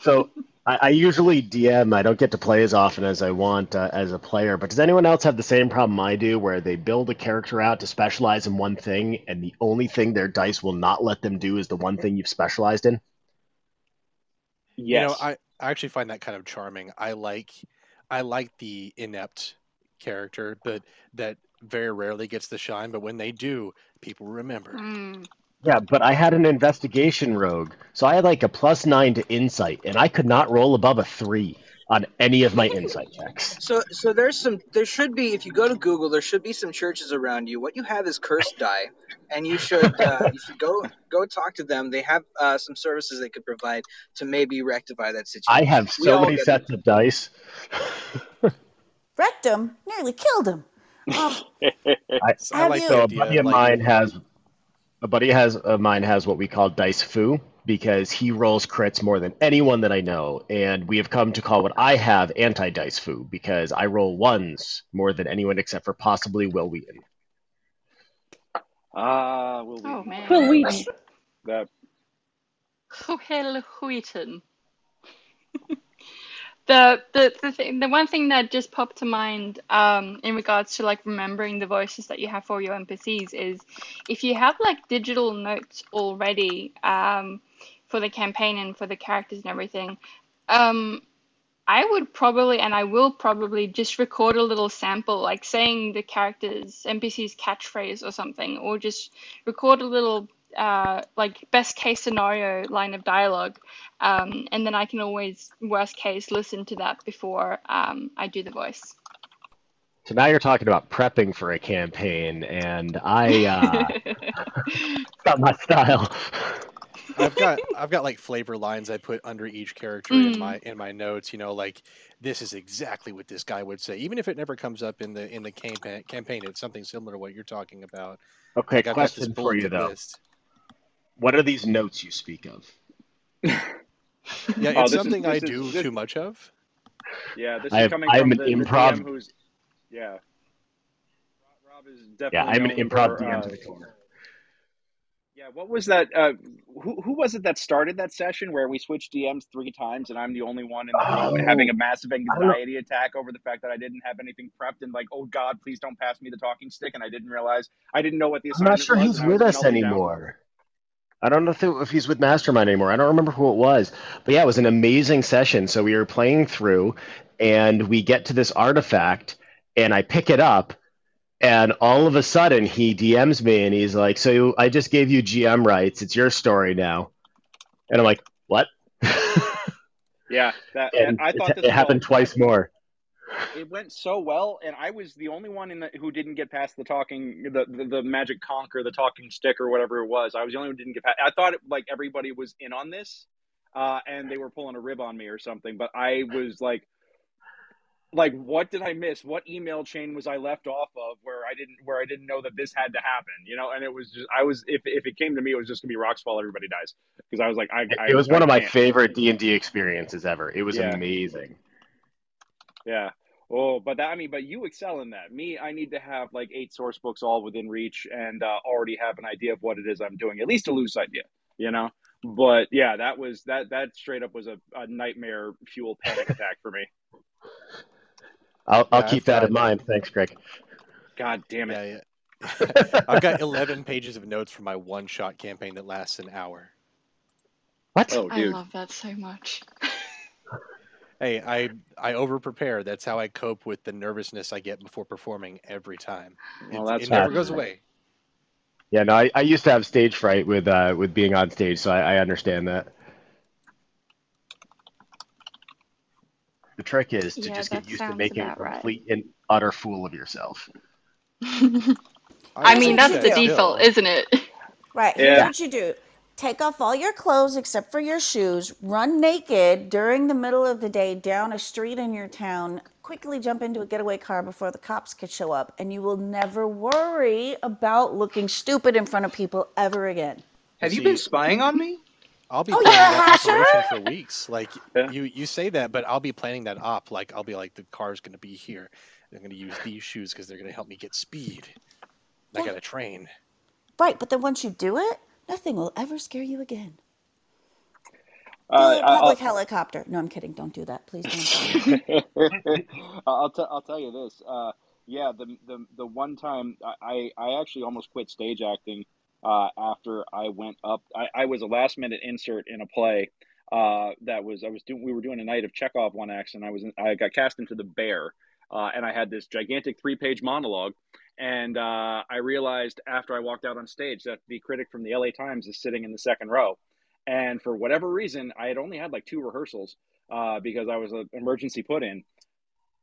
D: So I, I usually DM. I don't get to play as often as I want uh, as a player. But does anyone else have the same problem I do, where they build a character out to specialize in one thing, and the only thing their dice will not let them do is the one thing you've specialized in?
E: Yes.
B: You know, I, I actually find that kind of charming. I like I like the inept character, but that very rarely gets the shine. But when they do, people remember.
G: Mm.
D: Yeah, but I had an investigation rogue, so I had like a plus nine to insight, and I could not roll above a three. On any of my insight checks.
J: So, so there's some. There should be, if you go to Google, there should be some churches around you. What you have is cursed die, and you should uh, you should go go talk to them. They have uh, some services they could provide to maybe rectify that situation.
D: I have
J: We
D: so
J: all
D: many
J: get
D: sets of dice.
C: Wrecked him, nearly killed him. Um,
D: I,
B: I like
C: you-
B: the
D: so a
B: idea.
D: buddy of
B: like-
D: mine has a buddy has of mine has what we call dice foo because he rolls crits more than anyone that I know, and we have come to call what I have anti dice foo because I roll ones more than anyone except for possibly Wil Wheaton.
E: Ah, will we?
G: Oh man.
F: Wil Wheaton.
E: That
G: Wil Wheaton. the the the thing, the one thing that just popped to mind um, in regards to like remembering the voices that you have for your NPCs is if you have like digital notes already um, for the campaign and for the characters and everything. Um, I would probably, and I will probably, just record a little sample, like saying the character's NPC's catchphrase or something, or just record a little, uh, like best case scenario line of dialogue, um, and then I can always, worst case, listen to that before um, I do the voice.
D: So now you're talking about prepping for a campaign, and I uh, not my style.
B: I've got I've got like flavor lines I put under each character
G: Mm.
B: in my in my notes. You know, like this is exactly what this guy would say, even if it never comes up in the in the campaign. Campaign, it's something similar to what you're talking about.
D: Okay,
B: Like I've got this
D: question for you though:
B: list.
D: What are these notes you speak of?
B: Yeah,
E: Oh,
B: it's
E: this is-
B: something I
E: this is-
B: do
E: this-
B: too much of.
E: yeah, this
D: I
E: is
D: have-
E: coming
D: I am
E: from
D: an
E: the, the
D: improv-
E: DM who's yeah. Rob Rob is definitely
D: Yeah, I'm an improv
E: for,
D: DM
E: uh,
D: to the core.
E: Yeah, what was that? Uh, who who was it that started that session where we switched DMs three times and I'm the only one in the room
D: Oh.
E: having a massive anxiety attack over the fact that I didn't have anything prepped and like, oh God, please don't pass me the talking stick, and I didn't realize I didn't know what the
D: I'm not sure he's
E: and I was
D: with us
E: down.
D: anymore. I don't know if, it- if he's with Mastermind anymore. I don't remember who it was. But yeah, it was an amazing session. So we were playing through, and we get to this artifact, and I pick it up, and all of a sudden he DMs me, and he's like, "So I just gave you GM rights. It's your story now." And I'm like, "What?"
E: Yeah, that
D: and
E: I
D: it,
E: thought this
D: it happened twice more.
E: it went so well, and I was the only one in the, who didn't get past the talking, the, the the magic conquer, the talking stick, or whatever it was. I was the only one who didn't get past. I thought it, like everybody was in on this, uh, and they were pulling a rib on me or something. But I was like, like, what did I miss? What email chain was I left off of where I didn't where I didn't know that this had to happen? You know, and it was just I was if if it came to me, it was just gonna be rocks fall, everybody dies because I was like, I, I
D: It was
E: I
D: one of my
E: can't.
D: favorite D and D experiences ever. It was
E: Yeah.
D: amazing.
E: Yeah. Oh, but that, I mean, but you excel in that. Me, I need to have like eight source books all within reach and uh, already have an idea of what it is I'm doing, at least a loose idea, you know. But yeah, that was that that straight up was a, a nightmare fuel panic attack for me.
D: I'll, I'll
B: Yeah,
D: keep
B: I've
D: that in
B: got-
D: mind. Thanks, Greg.
E: God damn it!
B: Yeah, yeah. I've got 11 pages of notes for my one shot campaign that lasts an hour.
D: What?
E: Oh, dude.
G: I love that so much.
B: Hey, I I over prepare. That's how I cope with the nervousness I get before performing every time.
E: Well,
B: It-
E: that's
B: it never
D: fair.
B: goes away.
D: Yeah, no, I, I used to have stage fright with uh, with being on stage, so I, I understand that. The trick is to
G: Yeah,
D: just get used to making a
G: about right.
D: complete and utter fool of yourself.
G: I mean, that's
C: what
G: the
C: you do.
G: default, isn't it?
C: Right. Here's
E: Yeah.
C: what you do. Take off all your clothes except for your shoes, run naked during the middle of the day down a street in your town, quickly jump into a getaway car before the cops could show up, and you will never worry about looking stupid in front of people ever again.
J: Have you been spying on me?
B: I'll be
C: Oh,
B: planning
C: you're
B: that
C: hasher?
B: operation for weeks. Like
E: Yeah.
B: you you say that, but I'll be planning that op. Like I'll be like, the car's going to be here. I'm going to use these shoes because they're going to help me get speed. I got to train.
C: Right, but then once you do it, nothing will ever scare you again.
E: Uh,
C: Build a
E: I-
C: public helicopter. No, I'm kidding. Don't do that. Please don't. do that.
E: I'll t- I'll tell you this. Uh, yeah, the the the one time I I actually almost quit stage acting uh, after I went up. I, I was a last minute insert in a play uh, that was I was doing. We were doing a night of Chekhov one acts, and I was in, I got cast into the Bear, uh, and I had this gigantic three page monologue. And uh, I realized after I walked out on stage that the critic from the LA Times is sitting in the second row. And for whatever reason, I had only had like two rehearsals. uh, because I was an emergency put in.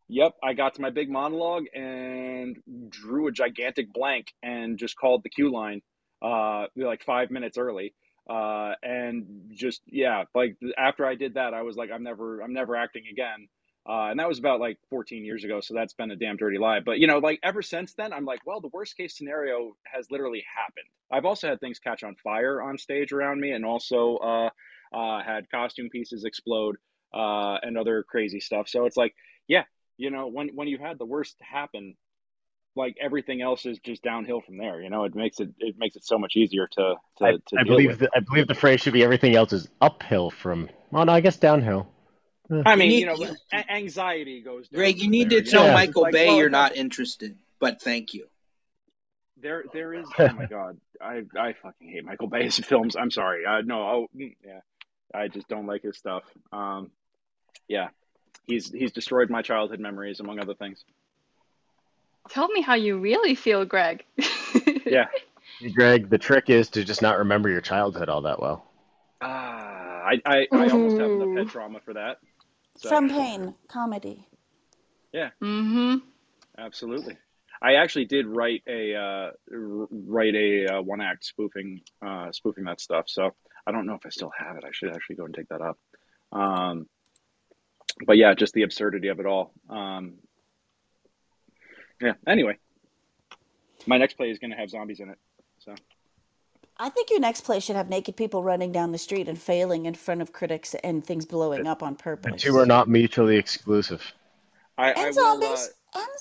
E: Yep, I got to my big monologue and drew a gigantic blank and just called the cue line uh, like five minutes early. Uh, and just yeah, like after I did that, I was like, I'm never, I'm never acting again. Uh, and that was about like 14 years ago, so that's been a damn dirty lie. But you know, like ever since then, I'm like, well, the worst case scenario has literally happened. I've also had things catch on fire on stage around me, and also uh, uh, had costume pieces explode uh, and other crazy stuff. So it's like, yeah, you know, when when you've had the worst happen, like everything else is just downhill from there. You know, it makes it it makes it so much easier to to,
D: I,
E: to
D: I
E: deal
D: believe
E: with.
D: the, I believe the phrase should be everything else is uphill from. Well, no, I guess downhill.
E: I
H: You
E: mean,
H: need,
E: you know,
H: you,
E: a- anxiety goes
H: Greg, you need
E: there.
H: to
E: You
H: tell
E: know,
D: Yeah.
H: Michael
E: like,
H: Bay
E: well,
H: you're not interested, but thank you.
E: There, there is. Oh my god, I, I fucking hate Michael Bay's films. I'm sorry. Uh, no, oh, mm, yeah, I just don't like his stuff. Um, yeah, he's he's destroyed my childhood memories, among other things.
G: Tell me how you really feel, Greg.
E: Yeah.
D: Hey, Greg, the trick is to just not remember your childhood all that well.
E: Ah, I, I, I almost have enough head
G: Ooh.
E: trauma for that. So
C: From Pain comedy.
E: yeah,
G: Mm-hmm.
E: absolutely. I actually did write a uh, write a uh, one act spoofing uh, spoofing that stuff. So I don't know if I still have it. I should actually go and take that up. Um, but yeah, just the absurdity of it all. Um, yeah. Anyway, my next play is going to have zombies in it. So
C: I think your next play should have naked people running down the street and failing in front of critics and things blowing up on
D: The
C: purpose.
D: two are not mutually exclusive.
E: I, I
C: And
E: will. Uh,
C: zombies. And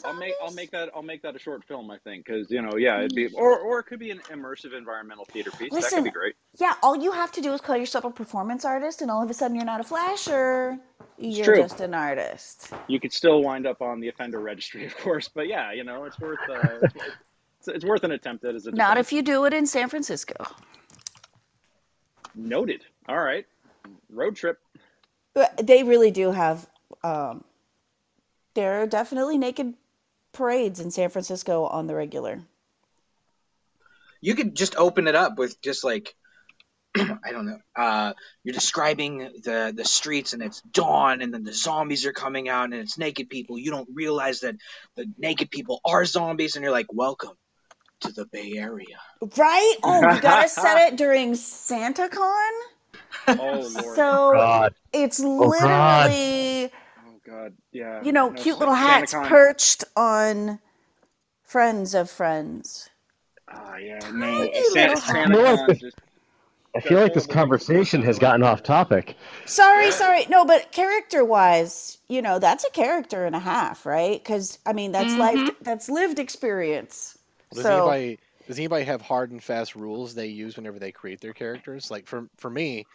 E: I'll make I'll make that I'll make that a short film. I think because you know yeah it'd be or or it could be an immersive environmental theater piece. That could be great.
C: yeah, all you have to do is call yourself a performance artist, and all of a sudden you're not a flasher.
E: It's
C: You're
E: true.
C: just an artist.
E: You could still wind up on the offender registry, of course, but yeah, you know it's worth uh, it's, it's, worth an attempt at as a
C: Not if you do it in San Francisco.
E: Noted. All right, road trip.
C: They really do have. Um, there are definitely naked parades in San Francisco on the regular.
J: You could just open it up with just like I don't know. Uh, you're describing the the streets and it's dawn and then the zombies are coming out and it's naked people. You don't realize that the naked people are zombies and you're like, welcome to the Bay Area.
C: Right? Oh, you gotta set it during SantaCon.
E: Oh lord.
C: So
D: God.
C: it's
D: Oh, God.
C: literally,
E: Oh god. Yeah.
C: you know,
E: No,
C: cute little hats
E: SantaCon.
C: perched on friends of friends.
E: Ah yeah. No.
C: Tiny
E: Santa,
D: I feel like this,
E: just
D: I feel like this
E: horrible things to
D: conversation has gotten off topic.
C: Sorry, sorry. No, but character wise, you know, that's a character and a half, right? Because I mean, that's
G: Mm-hmm.
C: life, that's lived experience.
B: Does
C: So
B: anybody does anybody have hard and fast rules they use whenever they create their characters? Like for for me,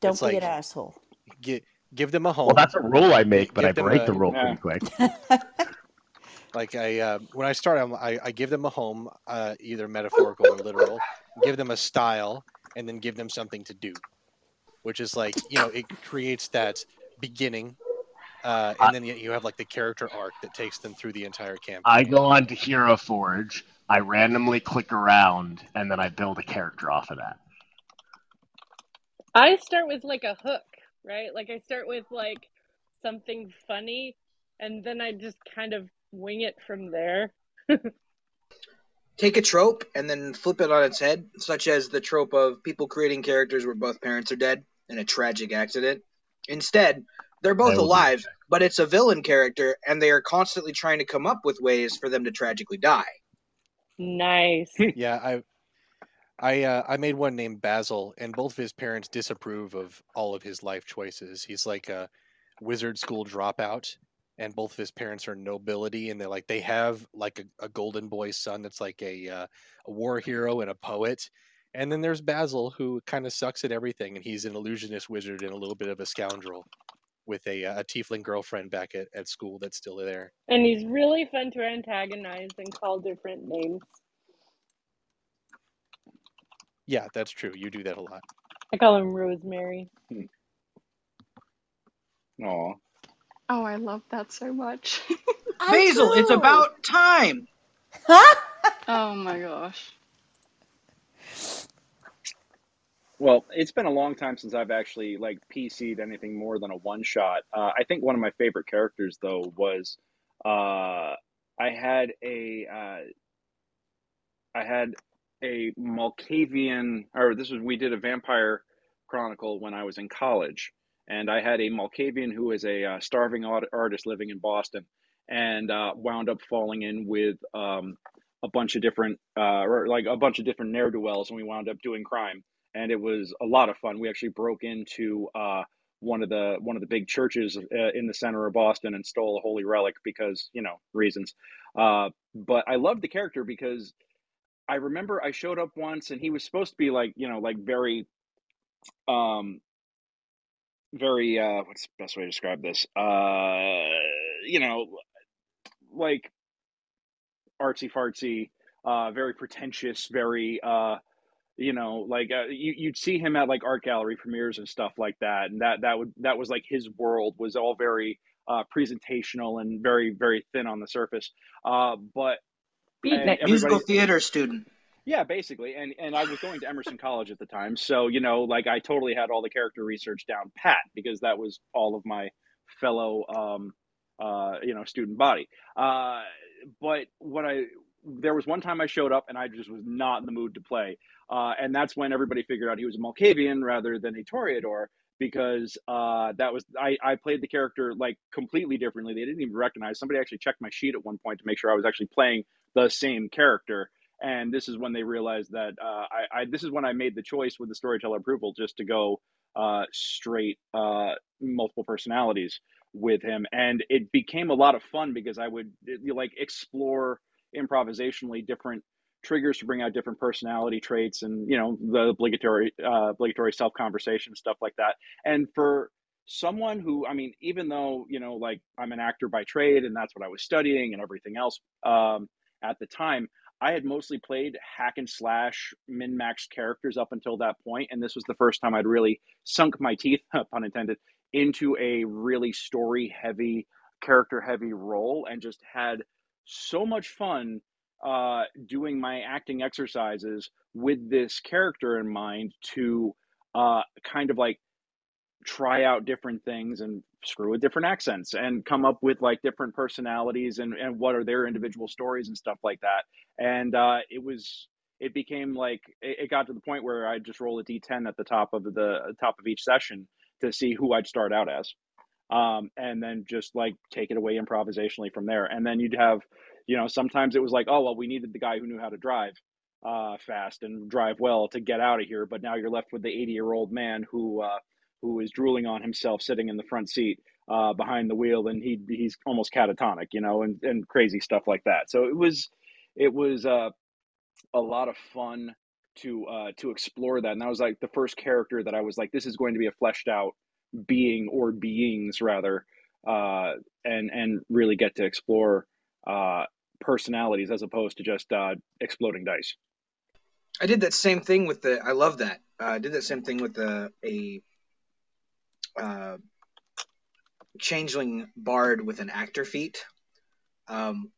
C: don't
B: it's
C: be
B: like
C: an asshole.
B: get give them a home.
D: Well, that's a rule I make, but I
B: Give them
D: break
B: a-
D: the rule
E: Yeah.
D: pretty quick.
B: like I uh, when I start, I'm, I I give them a home, uh, either metaphorical or literal. Give them a style, and then give them something to do, which is like you know it creates that beginning, uh, and then you you have like the character arc that takes them through the entire campaign.
D: I go on to Hero Forge. I randomly click around, and then I build a character off of that.
F: I start with like a hook, right? Like I start with like something funny and then I just kind of wing it from there.
J: Take a trope and then flip it on its head, such as the trope of people creating characters where both parents are dead in a tragic accident. Instead, they're both
D: I will
J: alive, but it's a villain character, and they are constantly trying to come up with ways for them to tragically die.
F: Nice.
B: yeah, I I uh, I made one named Basil, and both of his parents disapprove of all of his life choices. He's like a wizard school dropout, and both of his parents are nobility, and they're like they have like a, a golden boy son that's like a uh, a war hero and a poet. And then there's Basil, who kind of sucks at everything, and he's an illusionist wizard and a little bit of a scoundrel, with a uh, a tiefling girlfriend back at, at school that's still there.
F: And he's really fun to antagonize and call different names.
B: Yeah, that's true. You do that a lot.
F: I call him Rosemary.
E: Aw.
G: Oh, I love that so much.
C: I
H: Basil, it's about time.
G: oh my gosh.
E: Well, it's been a long time since I've actually like PC'd anything more than a one shot. Uh, I think one of my favorite characters though was uh, I had a uh, I had a Malkavian, or this was we did a vampire chronicle when I was in college, and I had a Malkavian who was a uh, starving artist living in Boston, and uh, wound up falling in with um, a bunch of different, uh, or like a bunch of different ne'er do wells, and we wound up doing crime, and it was a lot of fun. We actually broke into uh, one of the one of the big churches uh, in the center of Boston and stole a holy relic because you know reasons. Uh, but I loved the character because I remember I showed up once and he was supposed to be like, you know, like very um very uh what's the best way to describe this? Uh you know, like artsy fartsy, uh very pretentious, very uh you know, like uh, you you'd see him at like art gallery premieres and stuff like that and that that would that was like his world was all very uh presentational and very very thin on the surface. Uh but
H: musical theater student.
E: Yeah, basically. And and I was going to Emerson College at the time, so you know, like I totally had all the character research down pat because that was all of my fellow um uh you know student body. Uh but what I there was one time I showed up and I just was not in the mood to play. Uh, and that's when everybody figured out he was a Malkavian rather than a Toreador because uh, that was I, I played the character like completely differently. They didn't even recognize. Somebody actually checked my sheet at one point to make sure I was actually playing the same character. And this is when they realized that uh, I, I this is when I made the choice with the storyteller approval just to go uh, straight uh, multiple personalities with him, and it became a lot of fun because I would like explore improvisationally different triggers to bring out different personality traits and you know the obligatory uh, obligatory self conversation stuff like that and for someone who i mean even though you know like i'm an actor by trade and that's what i was studying and everything else um, at the time i had mostly played hack and slash min max characters up until that point and this was the first time i'd really sunk my teeth pun intended into a really story heavy character heavy role and just had so much fun uh, doing my acting exercises with this character in mind to uh, kind of like try out different things and screw with different accents and come up with like different personalities and, and what are their individual stories and stuff like that. And uh, it was it became like it, got to the point where I just roll a d10 at the top of the top of each session to see who I'd start out as um, and then just like take it away improvisationally from there. And then you'd have, you know, sometimes it was like, oh well, we needed the guy who knew how to drive uh, fast and drive well to get out of here, but now you're left with the 80 year old man who uh, who is drooling on himself sitting in the front seat uh, behind the wheel, and he he's almost catatonic, you know, and and crazy stuff like that. So it was it was uh, a lot of fun to uh, to explore that, and that was like the first character that I was like, this is going to be a fleshed out being or beings rather, uh, and and really get to explore uh, personalities as opposed to just uh, exploding dice.
J: I did that same thing with the. I love that. Uh, I did that same thing with the a uh, changeling bard with an actor feat, um,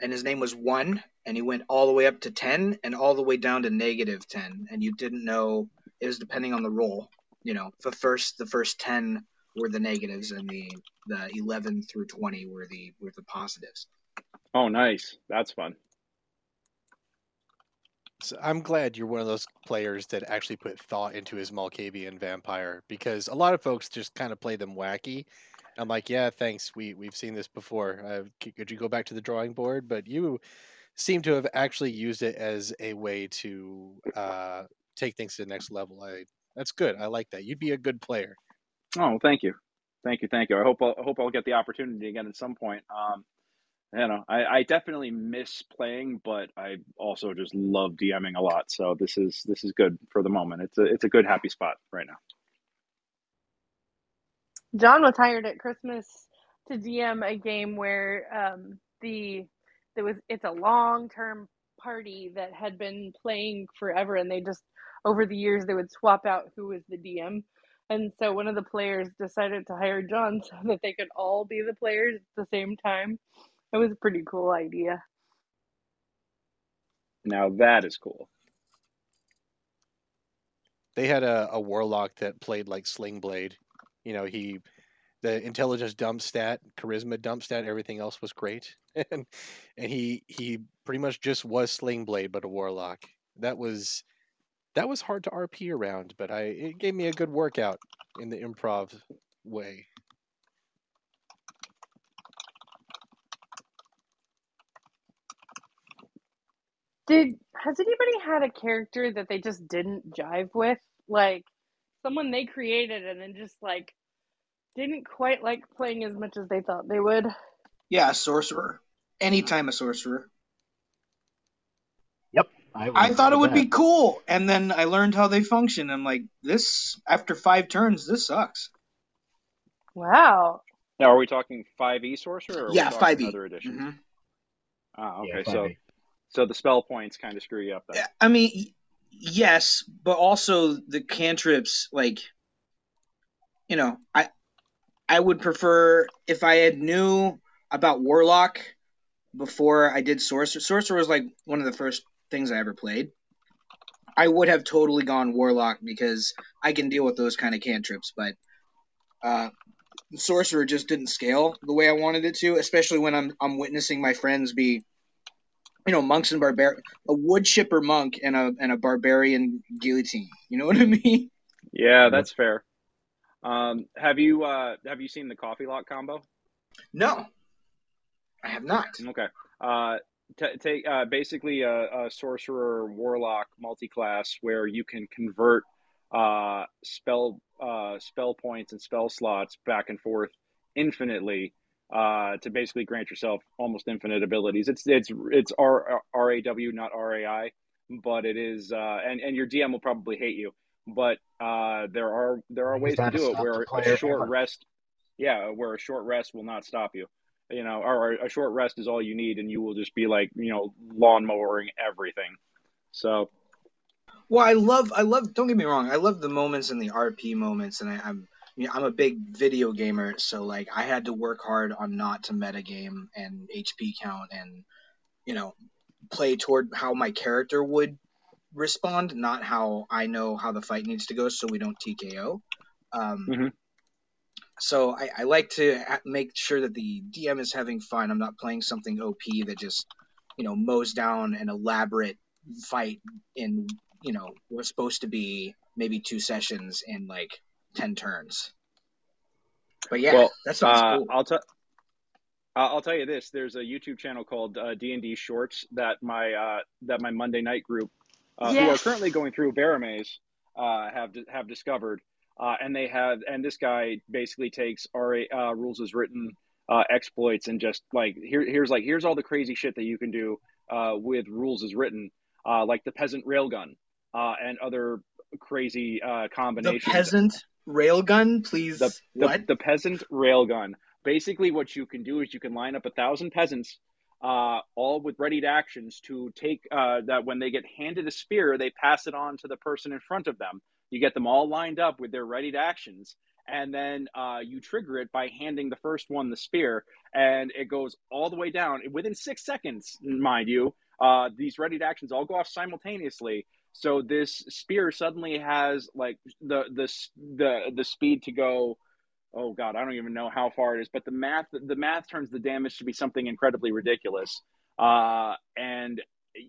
J: and his name was one, and he went all the way up to ten, and all the way down to negative ten, and you didn't know it was depending on the roll you know the first the first 10 were the negatives and the the 11 through 20 were the were the positives.
E: Oh nice. That's fun
B: so I'm glad you're one of those players that actually put thought into his Malkavian vampire because a lot of folks just kind of play them wacky. I'm like, yeah, thanks. We we've seen this before. Uh, could you go back to the drawing board? But you seem to have actually used it as a way to uh, take things to the next level. I that's good. I like that. You'd be a good player.
E: Oh, thank you, thank you, thank you. I hope I'll, I hope I'll get the opportunity again at some point. Um, you know, I, I definitely miss playing, but I also just love DMing a lot. So this is this is good for the moment. It's a it's a good happy spot right now.
F: John was hired at Christmas to DM a game where um, the there was it's a long term party that had been playing forever, and they just over the years they would swap out who was the DM. And so one of the players decided to hire John so that they could all be the players at the same time. It was a pretty cool idea.
E: Now that is cool.
B: they had a, a warlock that played like Sling Blade. You know, he the intelligence dump stat, charisma dump stat, everything else was great, and and he he pretty much just was Sling Blade, but a warlock. That was that was hard to RP around, but I it gave me a good workout in the improv way.
F: Did has anybody had a character that they just didn't jive with? Like someone they created and then just like didn't quite like playing as much as they thought they would.
H: Yeah, a sorcerer. Anytime a sorcerer.
D: Yep. I,
H: I thought it would
D: that.
H: be cool, and then I learned how they function. I'm like, this after five turns, this sucks.
F: Wow.
E: Now, are we talking five E sorcerer? Or
H: Yeah, 5e.
E: other editions?
H: Mhm.
E: Ah,
D: Yeah,
E: okay. so
D: 5e.
E: So the spell points kind of screw you up.
H: Yeah, I mean, yes, but also the cantrips, like, you know, I I would prefer if I had knew about warlock before I did sorcerer. Sorcerer was like one of the first things I ever played. I would have totally gone warlock because I can deal with those kind of cantrips, but uh, sorcerer just didn't scale the way I wanted it to, especially when I'm I'm witnessing my friends be, you know, monks and barbar a wood chipper monk and a and a barbarian guillotine. You know what I mean?
E: Yeah, that's fair. Um, have you uh, have you seen the coffee lock combo?
H: No, I have not.
E: Okay. Uh, t- take uh, basically a, a sorcerer warlock multi-class where you can convert uh, spell uh, spell points and spell slots back and forth infinitely uh, to basically grant yourself almost infinite abilities. It's it's it's R R A W not R A I, but it is uh, and and your DM will probably hate you, but uh, there are there are ways to do it where a short
D: ever.
E: rest, yeah, where a short rest will not stop you you know, or a short rest is all you need, and you will just be like, you know, lawnmowering everything. So,
H: Well, I love, I love. Don't get me wrong, I love the moments and the RP moments, and I, I'm, you know, I'm a big video gamer, so like I had to work hard on not to metagame and HP count, and you know, play toward how my character would respond, not how I know how the fight needs to go, so we don't TKO. Um,
E: Mhm.
H: So I, I like to make sure that the DM is having fun. I'm not playing something OP that just, you know, mows down an elaborate fight in, you know, was supposed to be maybe two sessions in like ten turns. But yeah,
E: well,
H: that sounds
E: uh,
H: cool.
E: I'll tell. I'll tell you this: there's a YouTube channel called uh, D and D Shorts that my uh, that my Monday night group, uh, who are currently going through Barrow Maze, uh, have have discovered, uh, and they have, and this guy basically takes RA uh, rules as written uh, exploits and just like here here's like here's all the crazy shit that you can do uh, with rules as written, uh, like the peasant railgun uh, and other crazy uh,
H: The peasant railgun, please.
E: the, the,
H: what?
E: the peasant railgun. Basically, what you can do is you can line up a thousand peasants, uh, all with readied actions to take uh, that when they get handed a spear, they pass it on to the person in front of them. You get them all lined up with their readied actions, and then uh, you trigger it by handing the first one the spear, and it goes all the way down within six seconds, mind you. Uh, these readied actions all go off simultaneously. So this spear suddenly has like the the the the speed to go oh god i don't even know how far it is but the math the math turns the damage to be something incredibly ridiculous uh and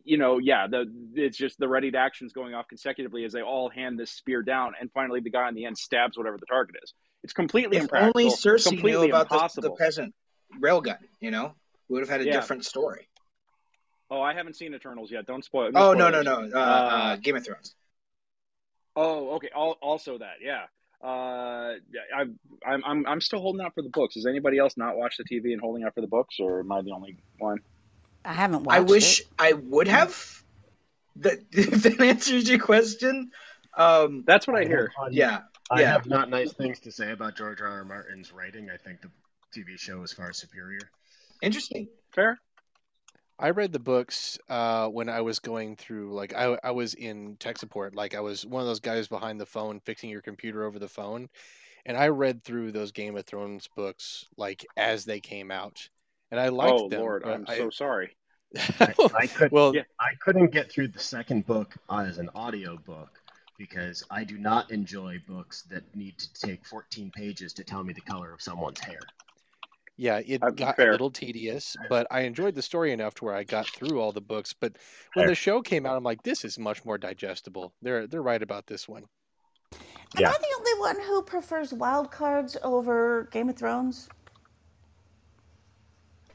E: you know yeah the it's just the readied actions going off consecutively as they all hand this spear down and finally the guy in the end stabs whatever the target is it's completely
H: If
E: impractical
H: only Cersei knew
E: completely
H: about the, the peasant railgun, you know, we would have had a
E: Yeah.
H: different story.
E: Oh i haven't seen eternals yet don't spoil no
H: Oh no no
E: spoilers.
H: no, uh, uh, Game of Thrones.
E: Oh, okay. Al- Also that, yeah. Uh, I, I'm I'm I'm still holding out for the books. Is anybody else not watch the TV and holding out for the books, or am I the only one?
C: I haven't watched
H: I wish
C: it.
H: I would have. That if that answers your question. Um,
E: That's what I hear.
H: yeah,
D: I
H: yeah.
D: have not nice things to say about George R. R. Martin's writing. I think the TV show is far superior.
H: Interesting.
E: Fair.
B: I read the books uh, when I was going through, like, I, I was in tech support. Like, I was one of those guys behind the phone fixing your computer over the phone. And I read through those Game of Thrones books, like, as they came out. And I liked
E: Oh
B: them.
E: Lord, I'm
B: I-
E: so sorry.
D: I, I could
B: well,
E: Yeah.
D: I couldn't get through the second book as an audio book, because I do not enjoy books that need to take 14 pages to tell me the color of someone's hair.
B: Yeah, it
E: Uh,
B: got
E: fair.
B: a little tedious, but I enjoyed the story enough to where I got through all the books. But when
D: Fair.
B: the show came out, I'm like, this is much more digestible. They're they're right about this one.
C: Am
D: Yeah.
C: I the only one who prefers wild cards over Game of Thrones?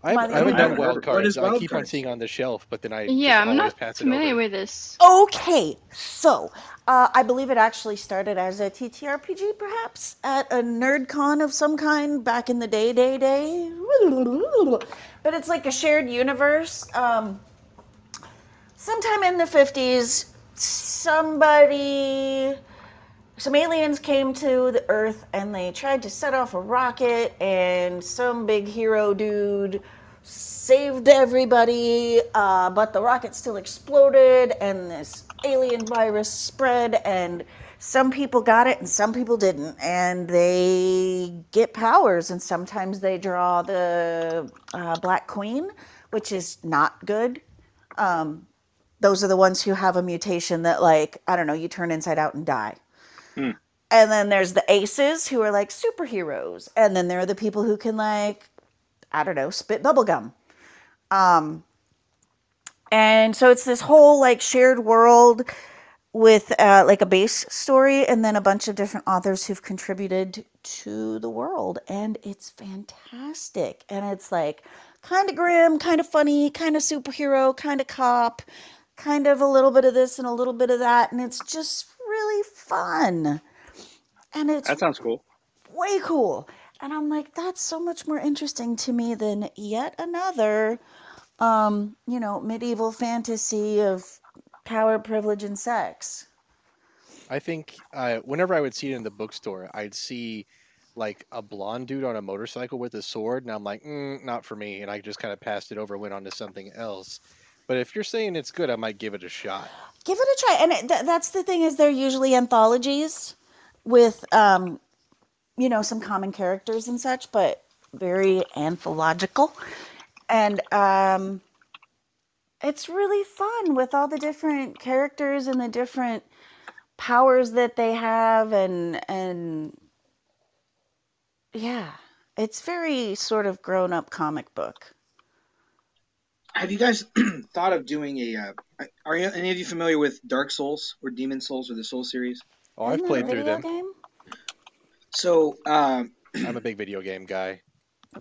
B: I
C: Am I
B: haven't,
C: the
B: I haven't done wild cards.
H: is
B: I
H: wild
B: keep on seeing on the shelf, but then I
G: Yeah, I'm not
B: pass
G: familiar with this.
C: Okay, so uh, I believe it actually started as a TTRPG, perhaps at a nerd con of some kind back in the day, day, day. But it's like a shared universe. Um, sometime in the fifties, somebody, some aliens came to the Earth and they tried to set off a rocket, and some big hero dude saved everybody, uh, but the rocket still exploded, and this alien virus spread, and some people got it and some people didn't, and they get powers, and sometimes they draw the uh, Black Queen, which is not good. Um, those are the ones who have a mutation that, like, I don't know, you turn inside out and die. And then there's the aces who are like superheroes. And then there are the people who can like, I don't know, spit bubblegum. Um and so it's this whole like shared world with uh, like a base story and then a bunch of different authors who've contributed to the world and it's fantastic and it's like kind of grim kind of funny kind of superhero kind of cop kind of a little bit of this and a little bit of that and it's just really fun and it's
E: That sounds cool.
C: way cool. And I'm like, that's so much more interesting to me than yet another, um, you know, medieval fantasy of power, privilege, and sex.
B: I think uh, whenever I would see it in the bookstore, I'd see like a blonde dude on a motorcycle with a sword, and I'm like, mm, not for me. And I just kind of passed it over, went on to something else. But if you're saying it's good, I might give it a shot.
C: Give it a try. And it, th- that's the thing is they're usually anthologies with, um, you know, some common characters and such, but very anthological. And um, it's really fun with all the different characters and the different powers that they have and and yeah it's very sort of grown up comic book
H: Have you guys thought of doing a? Uh, are you, any of you familiar with Dark Souls or Demon Souls or the Soul series?
B: Oh, I've
C: Isn't that a
B: played through
C: video
B: them.
C: game
H: So, um,
B: I'm a big video game guy.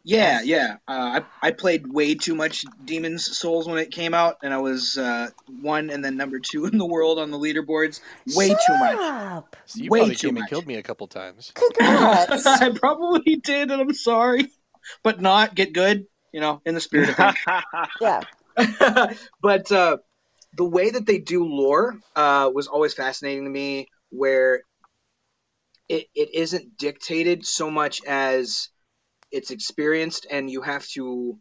H: yeah, yeah. Uh, I I played way too much Demon's Souls when it came out, and I was uh, one and then number two in the world on the leaderboards. Way
C: Shut
H: too much.
C: up.
B: So you
H: Way
B: probably
H: too
B: came and killed me a couple times.
C: congrats
H: I probably did, and I'm sorry, but not get good. You know, in the spirit of things.
C: yeah
H: but uh, the way that they do lore uh, was always fascinating to me, where it, it isn't dictated so much as it's experienced, and you have to.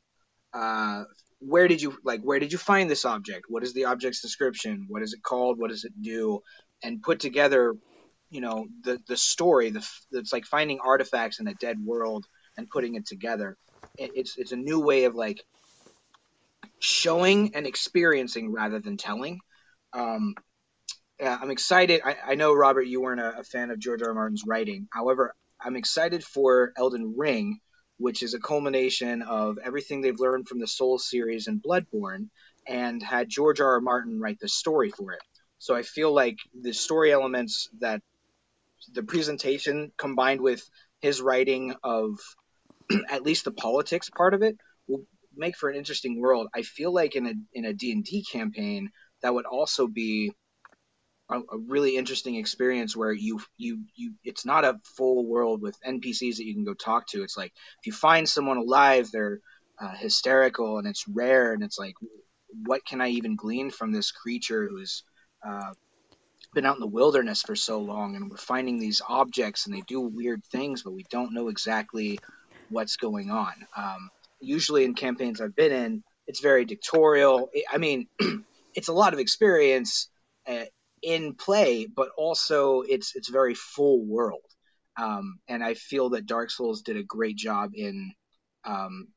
H: Uh, where did you like? Where did you find this object? What is the object's description? What is it called? What does it do? And put together, you know, the the story. The f- it's like finding artifacts in a dead world and putting it together. It, it's it's a new way of like showing and experiencing rather than telling. Um, yeah, I'm excited. I, I know, Robert, you weren't a, a fan of George R. R. Martin's writing. However, I'm excited for Elden Ring, which is a culmination of everything they've learned from the Soul series and Bloodborne, and had George R. R. Martin write the story for it. So I feel like the story elements that the presentation combined with his writing of at least the politics part of it will make for an interesting world. I feel like in a in a D&D campaign that would also be a, a really interesting experience where you you you it's not a full world with NPCs that you can go talk to. It's like if you find someone alive, they're uh, hysterical and it's rare and it's like what can I even glean from this creature who's uh, been out in the wilderness for so long and we're finding these objects and they do weird things but we don't know exactly what's going on. Um, usually in campaigns i've been in it's very dictatorial. I mean it's a lot of experience uh, in play but also it's it's very full world. Um, and i feel that dark souls did a great job in um,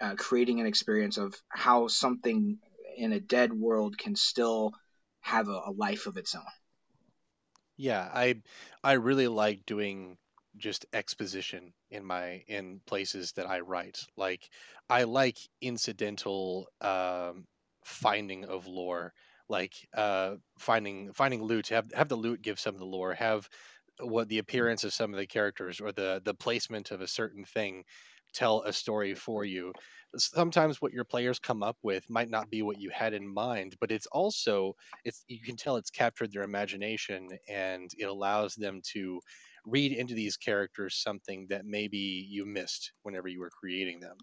H: uh, creating an experience of how something in a dead world can still have a, a life of its own.
B: Yeah, I I really like doing just exposition in my in places that I write. Like I like incidental um finding of lore, like uh finding finding loot, have have the loot give some of the lore, have what the appearance of some of the characters or the the placement of a certain thing tell a story for you sometimes what your players come up with might not be what you had in mind but it's also it's you can tell it's captured their imagination and it allows them to read into these characters something that maybe you missed whenever you were creating them.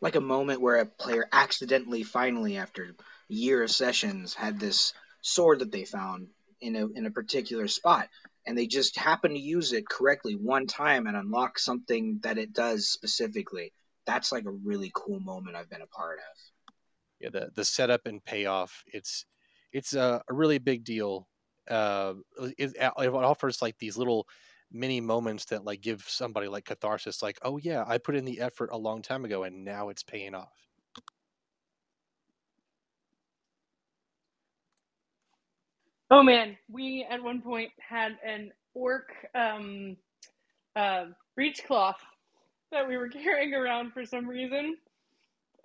J: Like a moment where a player accidentally finally after a year of sessions had this sword that they found in a in a particular spot and they just happen to use it correctly one time and unlock something that it does specifically. That's like a really cool moment i've been a part of.
B: Yeah the the setup and payoff it's it's a, a really big deal uh it, it offers like these little mini moments that like give somebody like catharsis like oh yeah i put in the effort a long time ago and now it's paying off.
F: Oh man, we at one point had an orc um, uh, breechcloth that we were carrying around for some reason,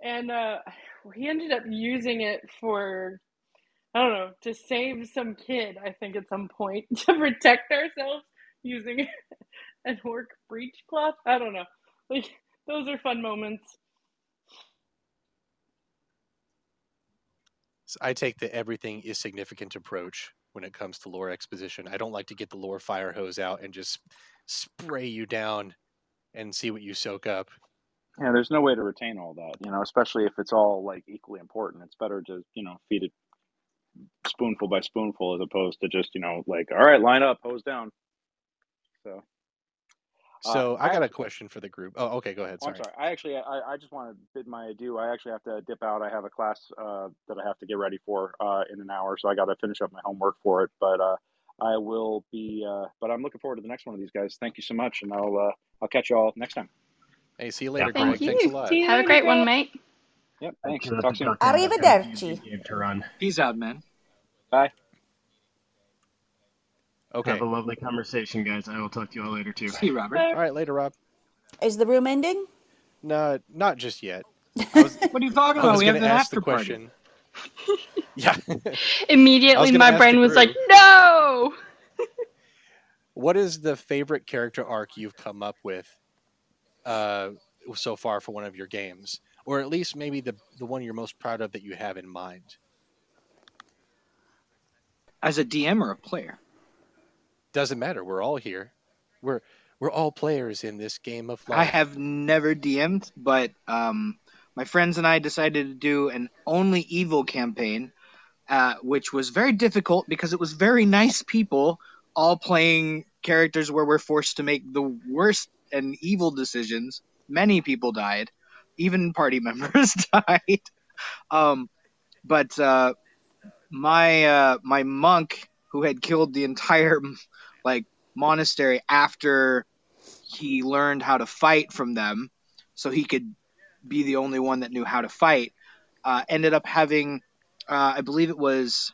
F: and uh, we ended up using it for I don't know to save some kid. I think at some point to protect ourselves using an orc breechcloth. I don't know. Like those are fun moments.
B: I take the everything is significant approach when it comes to lore exposition. I don't like to get the lore fire hose out and just spray you down and see what you soak up.
E: Yeah, there's no way to retain all that, you know, especially if it's all like equally important. It's better to, you know, feed it spoonful by spoonful as opposed to just, you know, like, all right, line up, hose down. So
B: so uh, I got a question for the group. Oh, okay, go ahead.
E: Sorry. I'm sorry. I actually, I, I just want to bid my adieu. I actually have to dip out. I have a class uh, that I have to get ready for uh, in an hour, so I got to finish up my homework for it. But uh, I will be. Uh, but I'm looking forward to the next one of these guys. Thank you so much, and I'll uh, I'll catch you all next time.
B: Hey, see you later,
G: yeah. Thank
B: Greg. You. Thanks a lot.
G: Have a great one, mate.
E: Yep. Thanks. Talk soon.
C: Arrivederci.
J: Peace out, man.
E: Bye.
B: Okay.
D: Have a lovely conversation, guys. I will talk to you all later too.
J: See you, Robert.
B: All right, later, Rob.
C: Is the room ending?
B: No, not just yet. Was,
H: what are you talking about? We have an after party.
B: yeah.
G: Immediately, my brain was like, "No."
B: what is the favorite character arc you've come up with uh, so far for one of your games, or at least maybe the the one you're most proud of that you have in mind?
H: As a DM or a player?
B: Doesn't matter. We're all here. We're we're all players in this game of life.
H: I have never DM'd, but um, my friends and I decided to do an only evil campaign, uh, which was very difficult because it was very nice people all playing characters where we're forced to make the worst and evil decisions. Many people died, even party members died. Um, but uh, my uh, my monk who had killed the entire like monastery after he learned how to fight from them, so he could be the only one that knew how to fight. Uh, ended up having, uh, I believe it was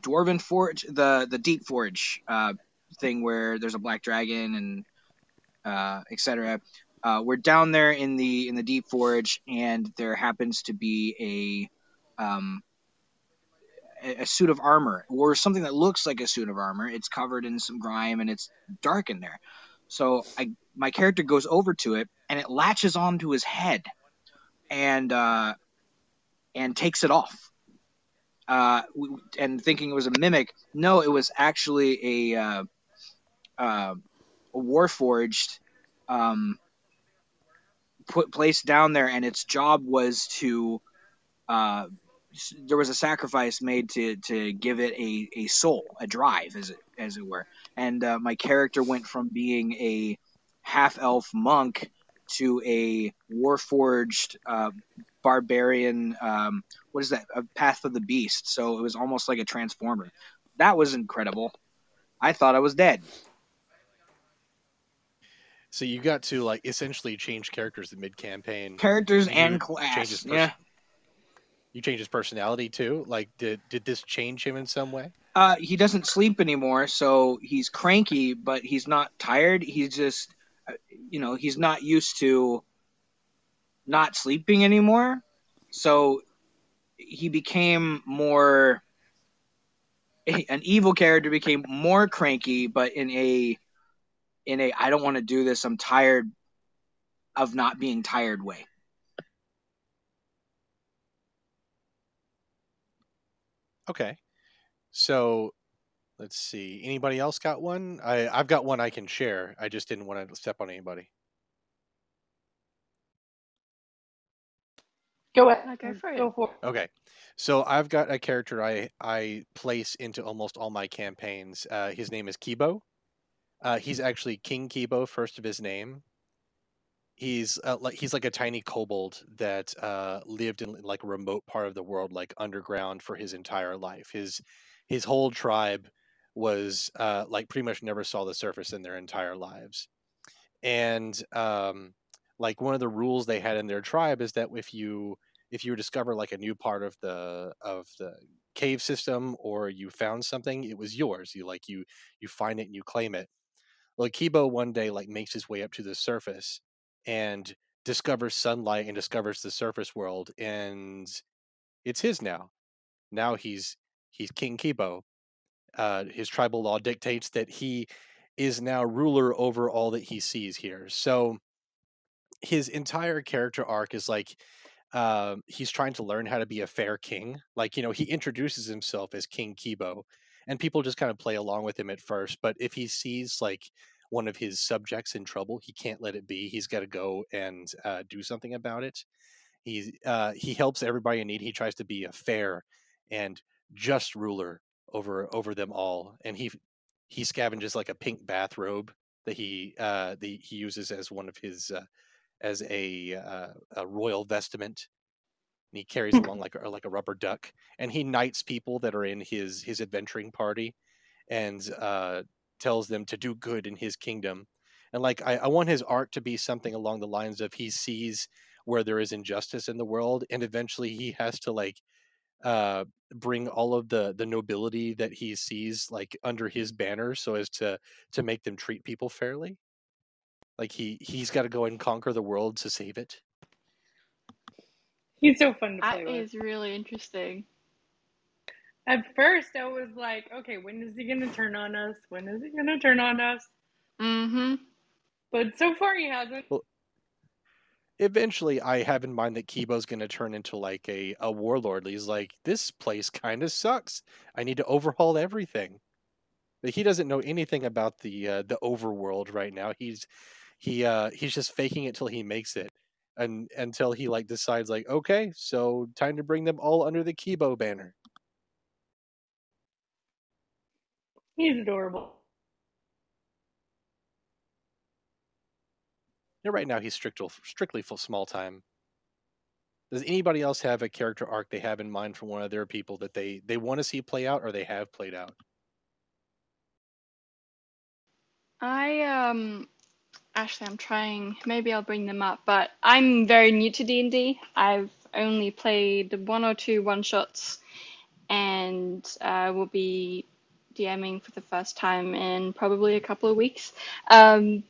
H: Dwarven Forge, the the Deep Forge uh, thing where there's a black dragon and uh, etc. Uh, we're down there in the in the Deep Forge, and there happens to be a um, a suit of armor or something that looks like a suit of armor. It's covered in some grime and it's dark in there. So I my character goes over to it and it latches onto his head and uh, and takes it off. Uh, and thinking it was a mimic, no, it was actually a uh, uh, a warforged um, put placed down there, and its job was to uh, there was a sacrifice made to to give it a, a soul, a drive, as it as it were. And uh, my character went from being a half elf monk to a warforged uh, barbarian. Um, what is that? A path of the beast. So it was almost like a transformer. That was incredible. I thought I was dead.
B: So you got to like essentially change characters in mid campaign.
H: Characters and class. Yeah.
B: You change his personality too. Like, did did this change him in some way?
H: Uh, he doesn't sleep anymore, so he's cranky, but he's not tired. He's just, uh, you know, he's not used to not sleeping anymore. So he became more an evil character became more cranky, but in a in a I don't want to do this. I'm tired of not being tired way.
B: Okay. So let's see. Anybody else got one? I I've got one I can share. I just didn't want to step on anybody.
F: Go ahead.
G: No, go for it.
F: Go for it.
B: Okay. So I've got a character I I place into almost all my campaigns. Uh, his name is Kibo. Uh, he's actually King Kibo, first of his name. He's uh, like he's like a tiny kobold that uh, lived in like a remote part of the world, like underground, for his entire life. His his whole tribe was uh, like pretty much never saw the surface in their entire lives. And um, like one of the rules they had in their tribe is that if you if you discover like a new part of the of the cave system or you found something, it was yours. You like you you find it and you claim it. Well, Kibo one day like makes his way up to the surface and discovers sunlight and discovers the surface world and it's his now. Now he's he's King Kibo. Uh, his tribal law dictates that he is now ruler over all that he sees here. So his entire character arc is like um, he's trying to learn how to be a fair king. Like you know, he introduces himself as King Kibo, and people just kind of play along with him at first. But if he sees like one of his subjects in trouble, he can't let it be. He's got to go and uh, do something about it. He uh, he helps everybody in need. He tries to be a fair and just ruler over over them all, and he he scavenges like a pink bathrobe that he uh, he uses as one of his uh, as a uh, a royal vestment. And he carries along like a, like a rubber duck, and he knights people that are in his his adventuring party, and uh, tells them to do good in his kingdom. And like I, I want his art to be something along the lines of he sees where there is injustice in the world, and eventually he has to like uh, bring all of the the nobility that he sees like under his banner so as to to make them treat people fairly like he he's got to go and conquer the world to save it
F: He's so fun to
G: That
F: play with.
G: is really interesting.
F: At first, I was like, okay, when is he gonna turn on us? When is he gonna turn on us?
G: Mm-hmm.
F: But so far, he hasn't.
B: well eventually i have in mind that kibo's going to turn into like a, a warlord he's like this place kind of sucks i need to overhaul everything but he doesn't know anything about the uh, the overworld right now he's he uh he's just faking it till he makes it and until he like decides like okay so time to bring them all under the kibo banner.
F: He's adorable.
B: yeah right now he's strictly strictly for small time. Does anybody else have a character arc they have in mind for one of their people that they they want to see play out or they have played out?
G: I um actually I'm trying maybe I'll bring them up, but I'm very new to D&D. I've only played one or two one shots and uh, will be DMing for the first time in probably a couple of weeks. Um,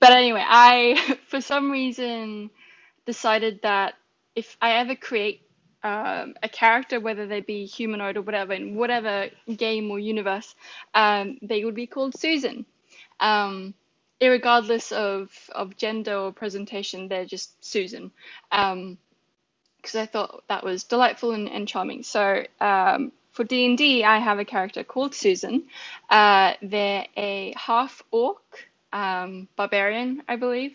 G: but anyway, I for some reason decided that if I ever create um, a character, whether they be humanoid or whatever, in whatever game or universe, um, they would be called Susan. Um, irregardless of, of gender or presentation, they're just Susan. Um, because I thought that was delightful and, and charming. So um, for D and D, I have a character called Susan. Uh, they're a half orc um, barbarian, I believe,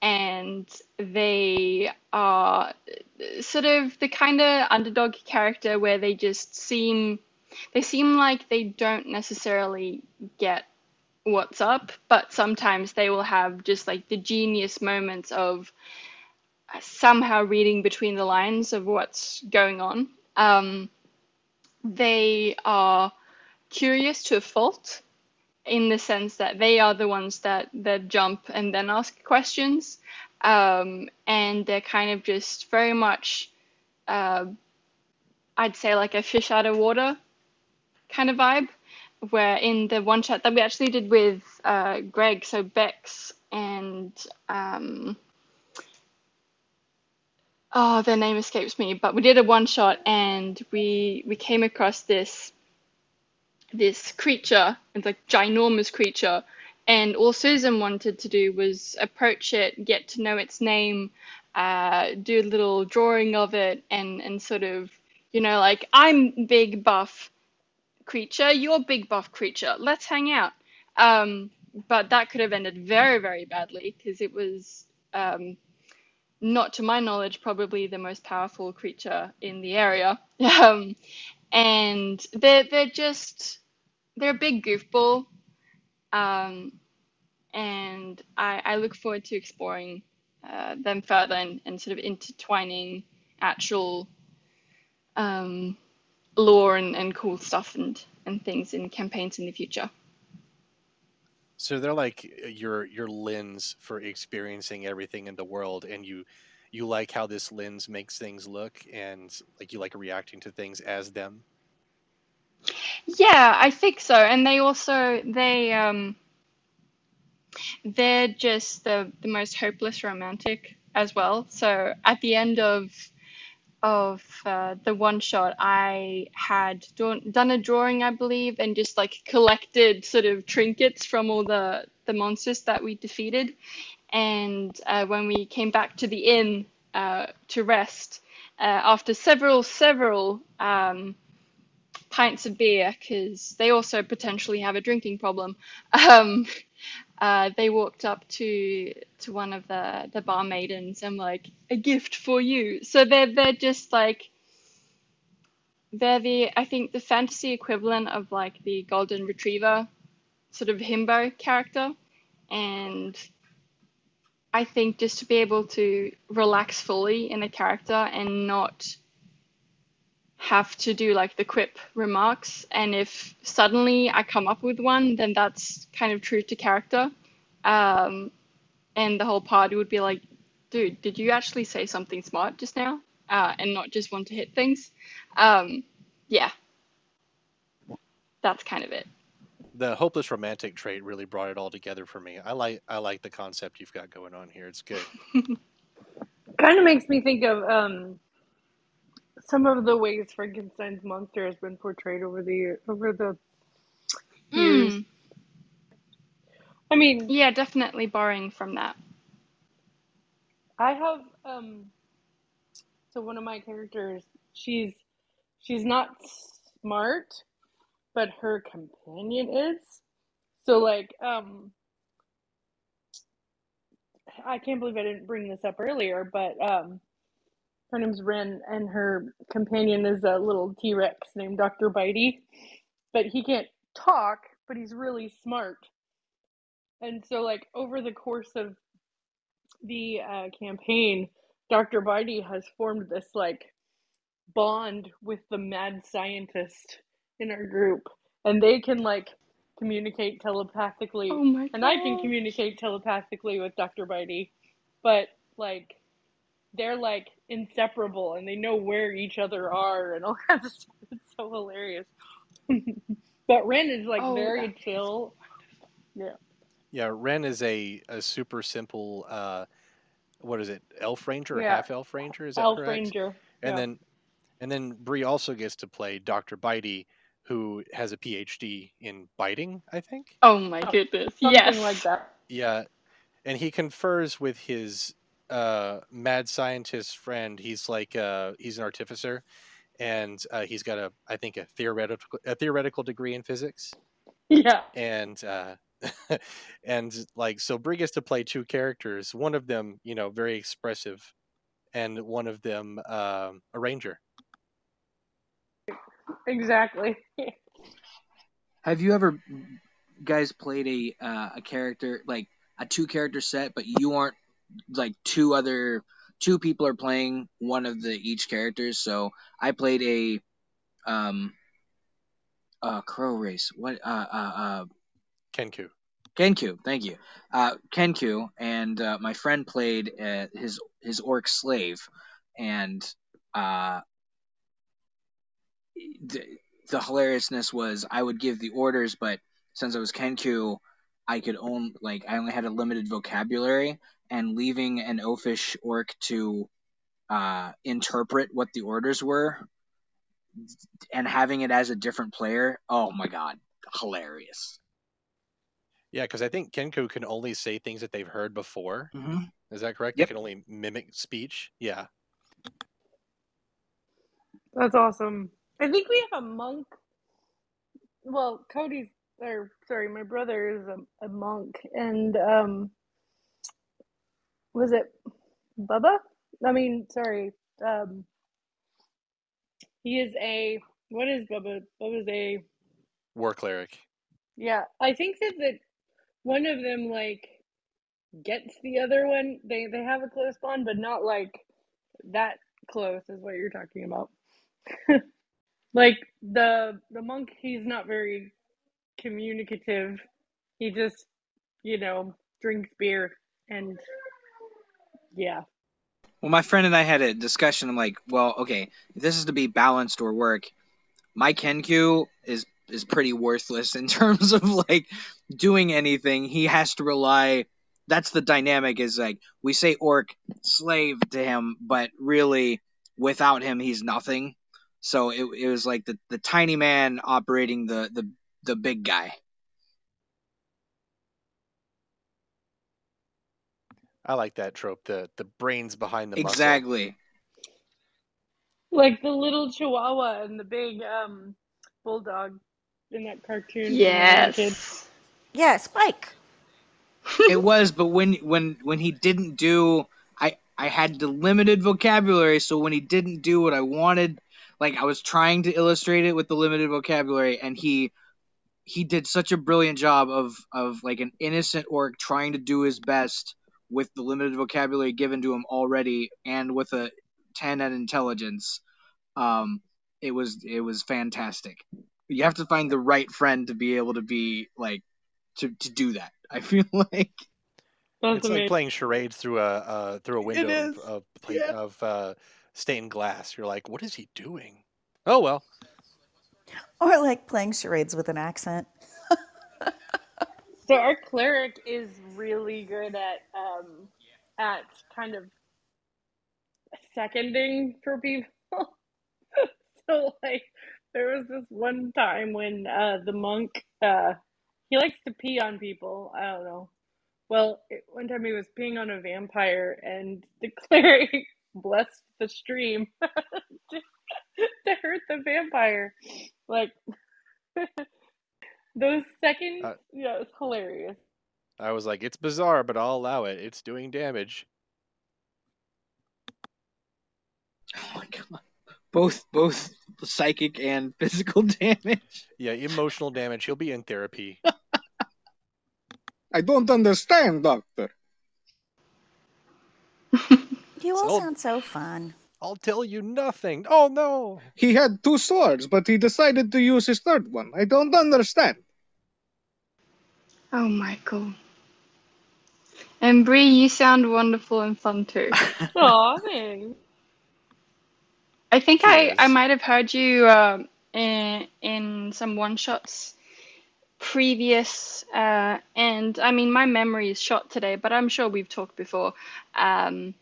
G: and they are sort of the kind of underdog character where they just seem they seem like they don't necessarily get what's up, but sometimes they will have just like the genius moments of somehow reading between the lines of what's going on. Um, they are curious to a fault in the sense that they are the ones that, that jump and then ask questions. Um, and they're kind of just very much uh, I'd say like a fish out of water kind of vibe. Where in the one shot that we actually did with uh, Greg, so Bex and um, oh, their name escapes me, but we did a one shot and we we came across this this creature, it's like ginormous creature, and all Susan wanted to do was approach it, get to know its name, uh, do a little drawing of it, and and sort of you know like I'm big buff creature, you're big buff creature, let's hang out. Um, but that could have ended very very badly because it was um, not to my knowledge probably the most powerful creature in the area. Um, and they're they're just they're a big goofball. Um, and I, I look forward to exploring uh, them further and, and sort of intertwining actual um, lore and, and cool stuff and, and things in campaigns in the future.
B: So they're like uh, your your lens for experiencing everything in the world, and you you like how this lens makes things look, and like you like reacting to things as them.
G: Yeah, I think so. And they also they um they're just the the most hopeless romantic as well. So at the end of of uh, the one shot, I had done, done a drawing, I believe, and just like collected sort of trinkets from all the the monsters that we defeated. And uh, when we came back to the inn uh, to rest, uh, after several several um, pints of beer because they also potentially have a drinking problem. Um, uh, they walked up to to one of the the bar maidens and like a gift for you. So they're they're just like they're the I think the fantasy equivalent of like the golden retriever sort of himbo character, and I think just to be able to relax fully in a character and not have to do like the quip remarks and if suddenly i come up with one then that's kind of true to character um, and the whole party would be like dude did you actually say something smart just now uh, and not just want to hit things um, yeah that's kind of it
B: The hopeless romantic trait really brought it all together for me. I like I like the concept you've got going on here. It's good.
F: Kind of makes me think of um, some of the ways Frankenstein's monster has been portrayed over the over the years.
G: mm,
F: I mean,
G: yeah definitely borrowing from that
F: I have um, so one of my characters. She's she's not smart, but her companion is. So like um, I can't believe I didn't bring this up earlier, but um, her name's Ren, and her companion is a little T Rex named Dr. Bitey. But he can't talk, but he's really smart. And so, like, over the course of the uh, campaign, Dr. Bitey has formed this, like, bond with the mad scientist in our group. And they can, like, communicate telepathically.
G: oh my
F: And I can communicate telepathically with Dr. Bitey. But, like, they're like inseparable and they know where each other are and all kinds of stuff. It's so hilarious. but Ren is like
G: oh
F: very chill. Yeah.
B: Yeah, Ren is a, a super simple uh what is it, elf ranger or
F: Yeah.
B: half elf ranger, is that
F: Elf
B: correct?
F: Ranger.
B: And
F: Yeah.
B: then and then Bree also gets to play Dr. Bitey, who has a PhD in biting, I think.
G: oh my
F: Oh,
G: goodness
F: something like that.
B: Yeah, and he confers with his uh mad scientist friend. He's like uh he's an artificer and uh, he's got a I think a theoretical a theoretical degree in physics.
F: Yeah.
B: and uh and like so Brie gets to play two characters one of them you know very expressive and one of them um a ranger
F: Exactly.
J: Have you ever guys played a uh, a character like a two character set, but you aren't like two other two people are playing one of the each characters? So I played a um uh crow race. What uh uh uh
B: kenku
J: Kenku, thank you. Uh, Kenku and uh, my friend played uh, his his orc slave, and uh,
H: the, the hilariousness was I would give the orders, but since I was Kenku, I could own like I only had a limited vocabulary, and leaving an oafish orc to uh, interpret what the orders were, and having it as a different player. Oh my god, hilarious!
B: Yeah, because I think Kenku can only say things that they've heard before.
H: Mm-hmm.
B: Is that correct?
H: Yep.
B: They can only mimic speech. Yeah.
F: That's awesome. I think we have a monk. Well, Cody's, or sorry, my brother is a, a monk, and um, was it Bubba? I mean, sorry, um, he is a what is Bubba? Bubba's a
B: War cleric.
F: yeah. I think that that one of them like gets the other one. They they have a close bond, but not like that close is what you're talking about. like the the monk, he's not very communicative. He just, you know, drinks beer and yeah.
H: Well, my friend and I had a discussion. I'm like, well, okay, if this is to be balanced or work, my Kenku is is pretty worthless in terms of like doing anything. He has to rely. That's the dynamic. Is like we say orc slave to him, but really without him, he's nothing. So it, it was like the, the tiny man operating the, the the big guy.
B: I like that trope. The the brains behind the muscle.
H: Exactly.
F: Like the little chihuahua and the big um bulldog in that cartoon. when I was a kid.
G: Yes.
C: Yeah, Spike.
H: it was, but when when when he didn't do, I I had the limited vocabulary, so when he didn't do what I wanted, like I was trying to illustrate it with the limited vocabulary, and he he did such a brilliant job of of like an innocent orc trying to do his best with the limited vocabulary given to him already, and with a ten at intelligence. Um, it was it was fantastic. You have to find the right friend to be able to be like to to do that. I feel like
F: That's
B: It's like playing charades through a uh, through a window of, of, plate,
H: yeah.
B: of uh, stained glass. You're like, what is he doing? Oh well.
C: Or like playing charades with an accent.
F: So our cleric is really good at um at kind of seconding for people. so like there was this one time when uh the monk uh he likes to pee on people. I don't know. Well, it, one time he was peeing on a vampire and the cleric blessed the stream to, to hurt the vampire. Like those seconds,
B: Uh,
F: yeah, it's hilarious.
B: I was like, it's bizarre, but I'll allow it. It's doing damage.
H: Oh my god. Both both psychic and physical damage.
B: Yeah, emotional damage. He'll be in therapy.
K: I don't understand, Doctor.
C: You all
B: So-
C: sound so fun.
B: I'll tell you nothing. Oh no.
K: He had two swords, but he decided to use his third one. I don't understand.
G: Oh, Michael. And Brie, you sound wonderful and fun too.
F: Aw, thanks.
G: I think I, I might have heard you um, in, in some one shots previous, uh, and I mean, my memory is shot today, but I'm sure we've talked before. Um,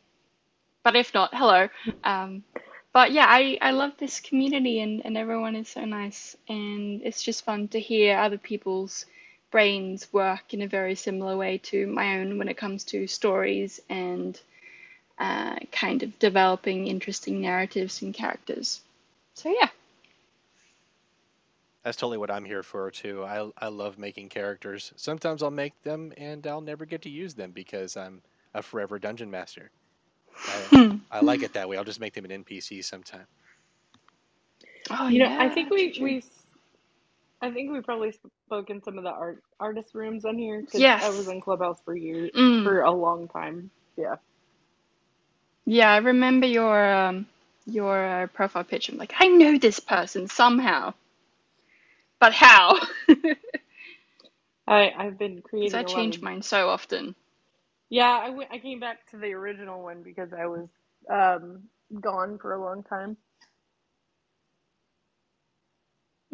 G: but if not, hello. Um, but yeah, I, I love this community, and, and everyone is so nice, and it's just fun to hear other people's brains work in a very similar way to my own when it comes to stories and uh, kind of developing interesting narratives and characters. So yeah.
B: That's totally what I'm here for too. I I love making characters. Sometimes I'll make them and I'll never get to use them because I'm a forever dungeon master. I, I like it that way. I'll just make them an NPC sometime.
G: Oh
F: You know. I think we
G: true, true.
F: we, I think we probably spoke in some of the art artist rooms on here.
G: Yes.
F: I was in Clubhouse for years,
G: Mm.
F: for a long time. Yeah.
G: Yeah, I remember your um your uh, profile picture. I'm like, I know this person somehow, but how?
F: I I've been creating
G: I change
F: of.
G: mine so often.
F: Yeah, I went. I came back to the original one because I was um gone for a long time.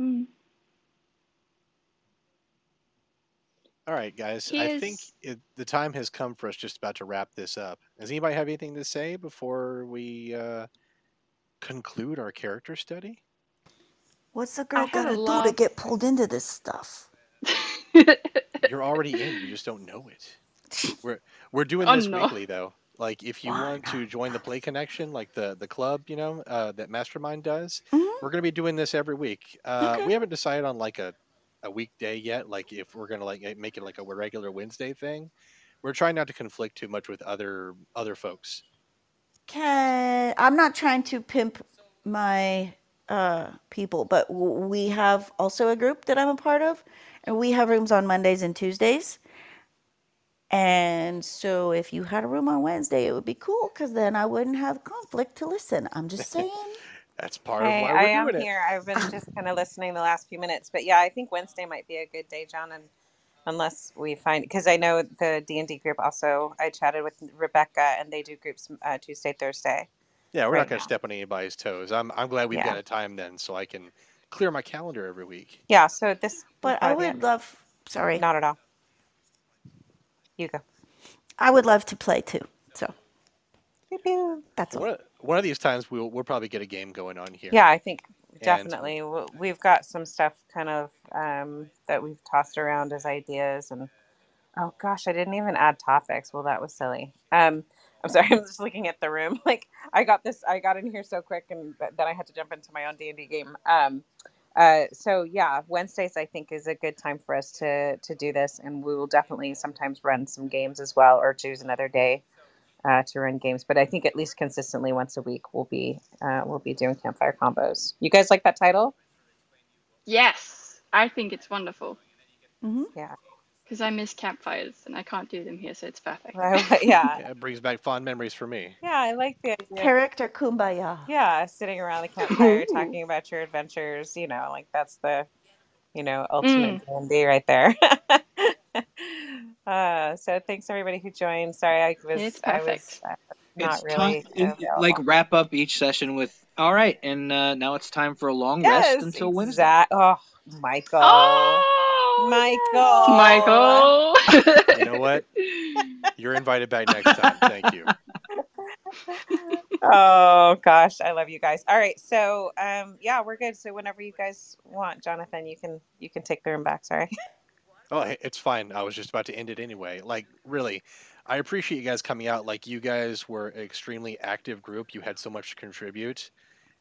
G: Mm.
B: All right, guys. I think it, the time has come for us just about to wrap this up. Does anybody have anything to say before we uh, conclude our character study?
C: What's the girl
G: had
C: gotta
G: a
C: do to get pulled into this stuff?
B: You're already in. You just don't know it. We're we're doing
G: Oh,
B: this
G: no.
B: weekly though. Like if you want to join the Play Connection, like the the club, you know, uh, that Mastermind does,
C: Mhm.
B: we're gonna be doing this every week. Uh,
C: Okay.
B: We haven't decided on like a a weekday yet. Like if we're gonna like make it like a regular Wednesday thing. We're trying not to conflict too much with other other folks.
C: Can I'm not trying to pimp my uh, people, but we have also a group that I'm a part of, and we have rooms on Mondays and Tuesdays. And so, if you had a room on Wednesday, it would be cool because then I wouldn't have conflict to listen. I'm just saying.
B: That's part of
A: Hey,
B: why
A: I
B: we're
A: am
B: doing it.
A: here. I've been just kind of listening the last few minutes, but yeah, I think Wednesday might be a good day, John, and unless we find because I know the D and D group also. I chatted with Rebecca, and they do groups uh, Tuesday, Thursday.
B: Yeah, we're
A: right
B: not going to step on anybody's toes. I'm I'm glad we've
A: Yeah.
B: got a time then, so I can clear my calendar every week.
A: Yeah, so this.
C: But I would
A: it.
C: love. Sorry,
A: Not at all. You go.
C: I would love to play too. So
A: Pew, pew.
C: that's all.
B: One of, one of these times we'll we'll probably get a game going on here.
A: Yeah, I think definitely W- we've got some stuff kind of um, that we've tossed around as ideas, and oh gosh, I didn't even add topics. Well, that was silly. Um, I'm sorry, I'm just looking at the room. Like I got this, I got in here so quick, and then I had to jump into my own D and D game. Um, uh, so yeah, Wednesdays I think is a good time for us to to do this, and we will definitely sometimes run some games as well, or choose another day uh, to run games. But I think at least consistently once a week we'll be uh, we'll be doing campfire combos. You guys like that title?
G: Yes, I think it's wonderful
C: hmm
A: Yeah,
G: because I miss campfires and I can't do them here, so it's perfect.
A: yeah,
B: Yeah, it brings back fond memories for me.
A: yeah. I like the idea.
C: Character kumbaya.
A: Yeah, sitting around the campfire talking about your adventures. You know, like that's the you know ultimate D&D right there. Uh, so thanks everybody who joined. Sorry, I was
G: It's
A: I was uh, not
H: it's
A: really
H: time,
A: available.
H: like wrap up each session with all right, and uh, now it's time for a long
A: yes,
H: rest until Wednesday.
A: exact. Oh, Michael.
G: Oh,
A: Michael.
G: Michael.
B: You know what? You're invited back next time. Thank you.
A: oh gosh, I love you guys. All right, so um, yeah, we're good. So whenever you guys want, Jonathan, you can you can take the room back. Sorry.
B: Oh, it's fine. I was just about to end it anyway. Like, really, I appreciate you guys coming out. Like, you guys were an extremely active group. You had so much to contribute,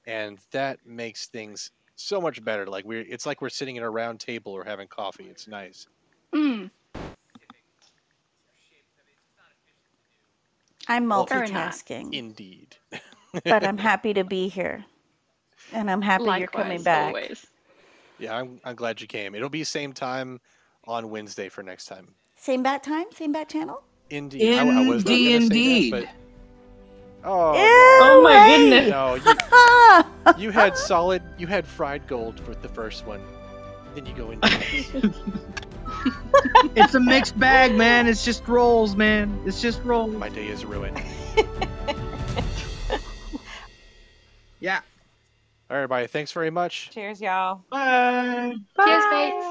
B: and that makes things so much better. Like, we're it's like we're sitting at a round table or having coffee. It's nice.
G: Mm,
C: I'm
B: Well,
C: multitasking,
B: Indeed.
C: but I'm happy to be here, and I'm happy you're coming back.
G: always.
B: Yeah, I'm, I'm glad you came. It'll be same time on Wednesday for next time.
C: Same bat time, same bat channel.
B: Indeed. I, I was not
H: Indeed,
B: gonna say
H: indeed.
B: that, but oh,
G: Oh my
C: wait.
G: goodness.
B: no, you, you had solid. You had fried gold for the first one. Then you go into
H: it's a mixed bag, man. It's just rolls, man. It's just rolls.
B: my day is ruined.
H: Yeah.
B: All right, everybody. Thanks very much.
A: Cheers, y'all.
H: Bye.
G: Cheers, mates.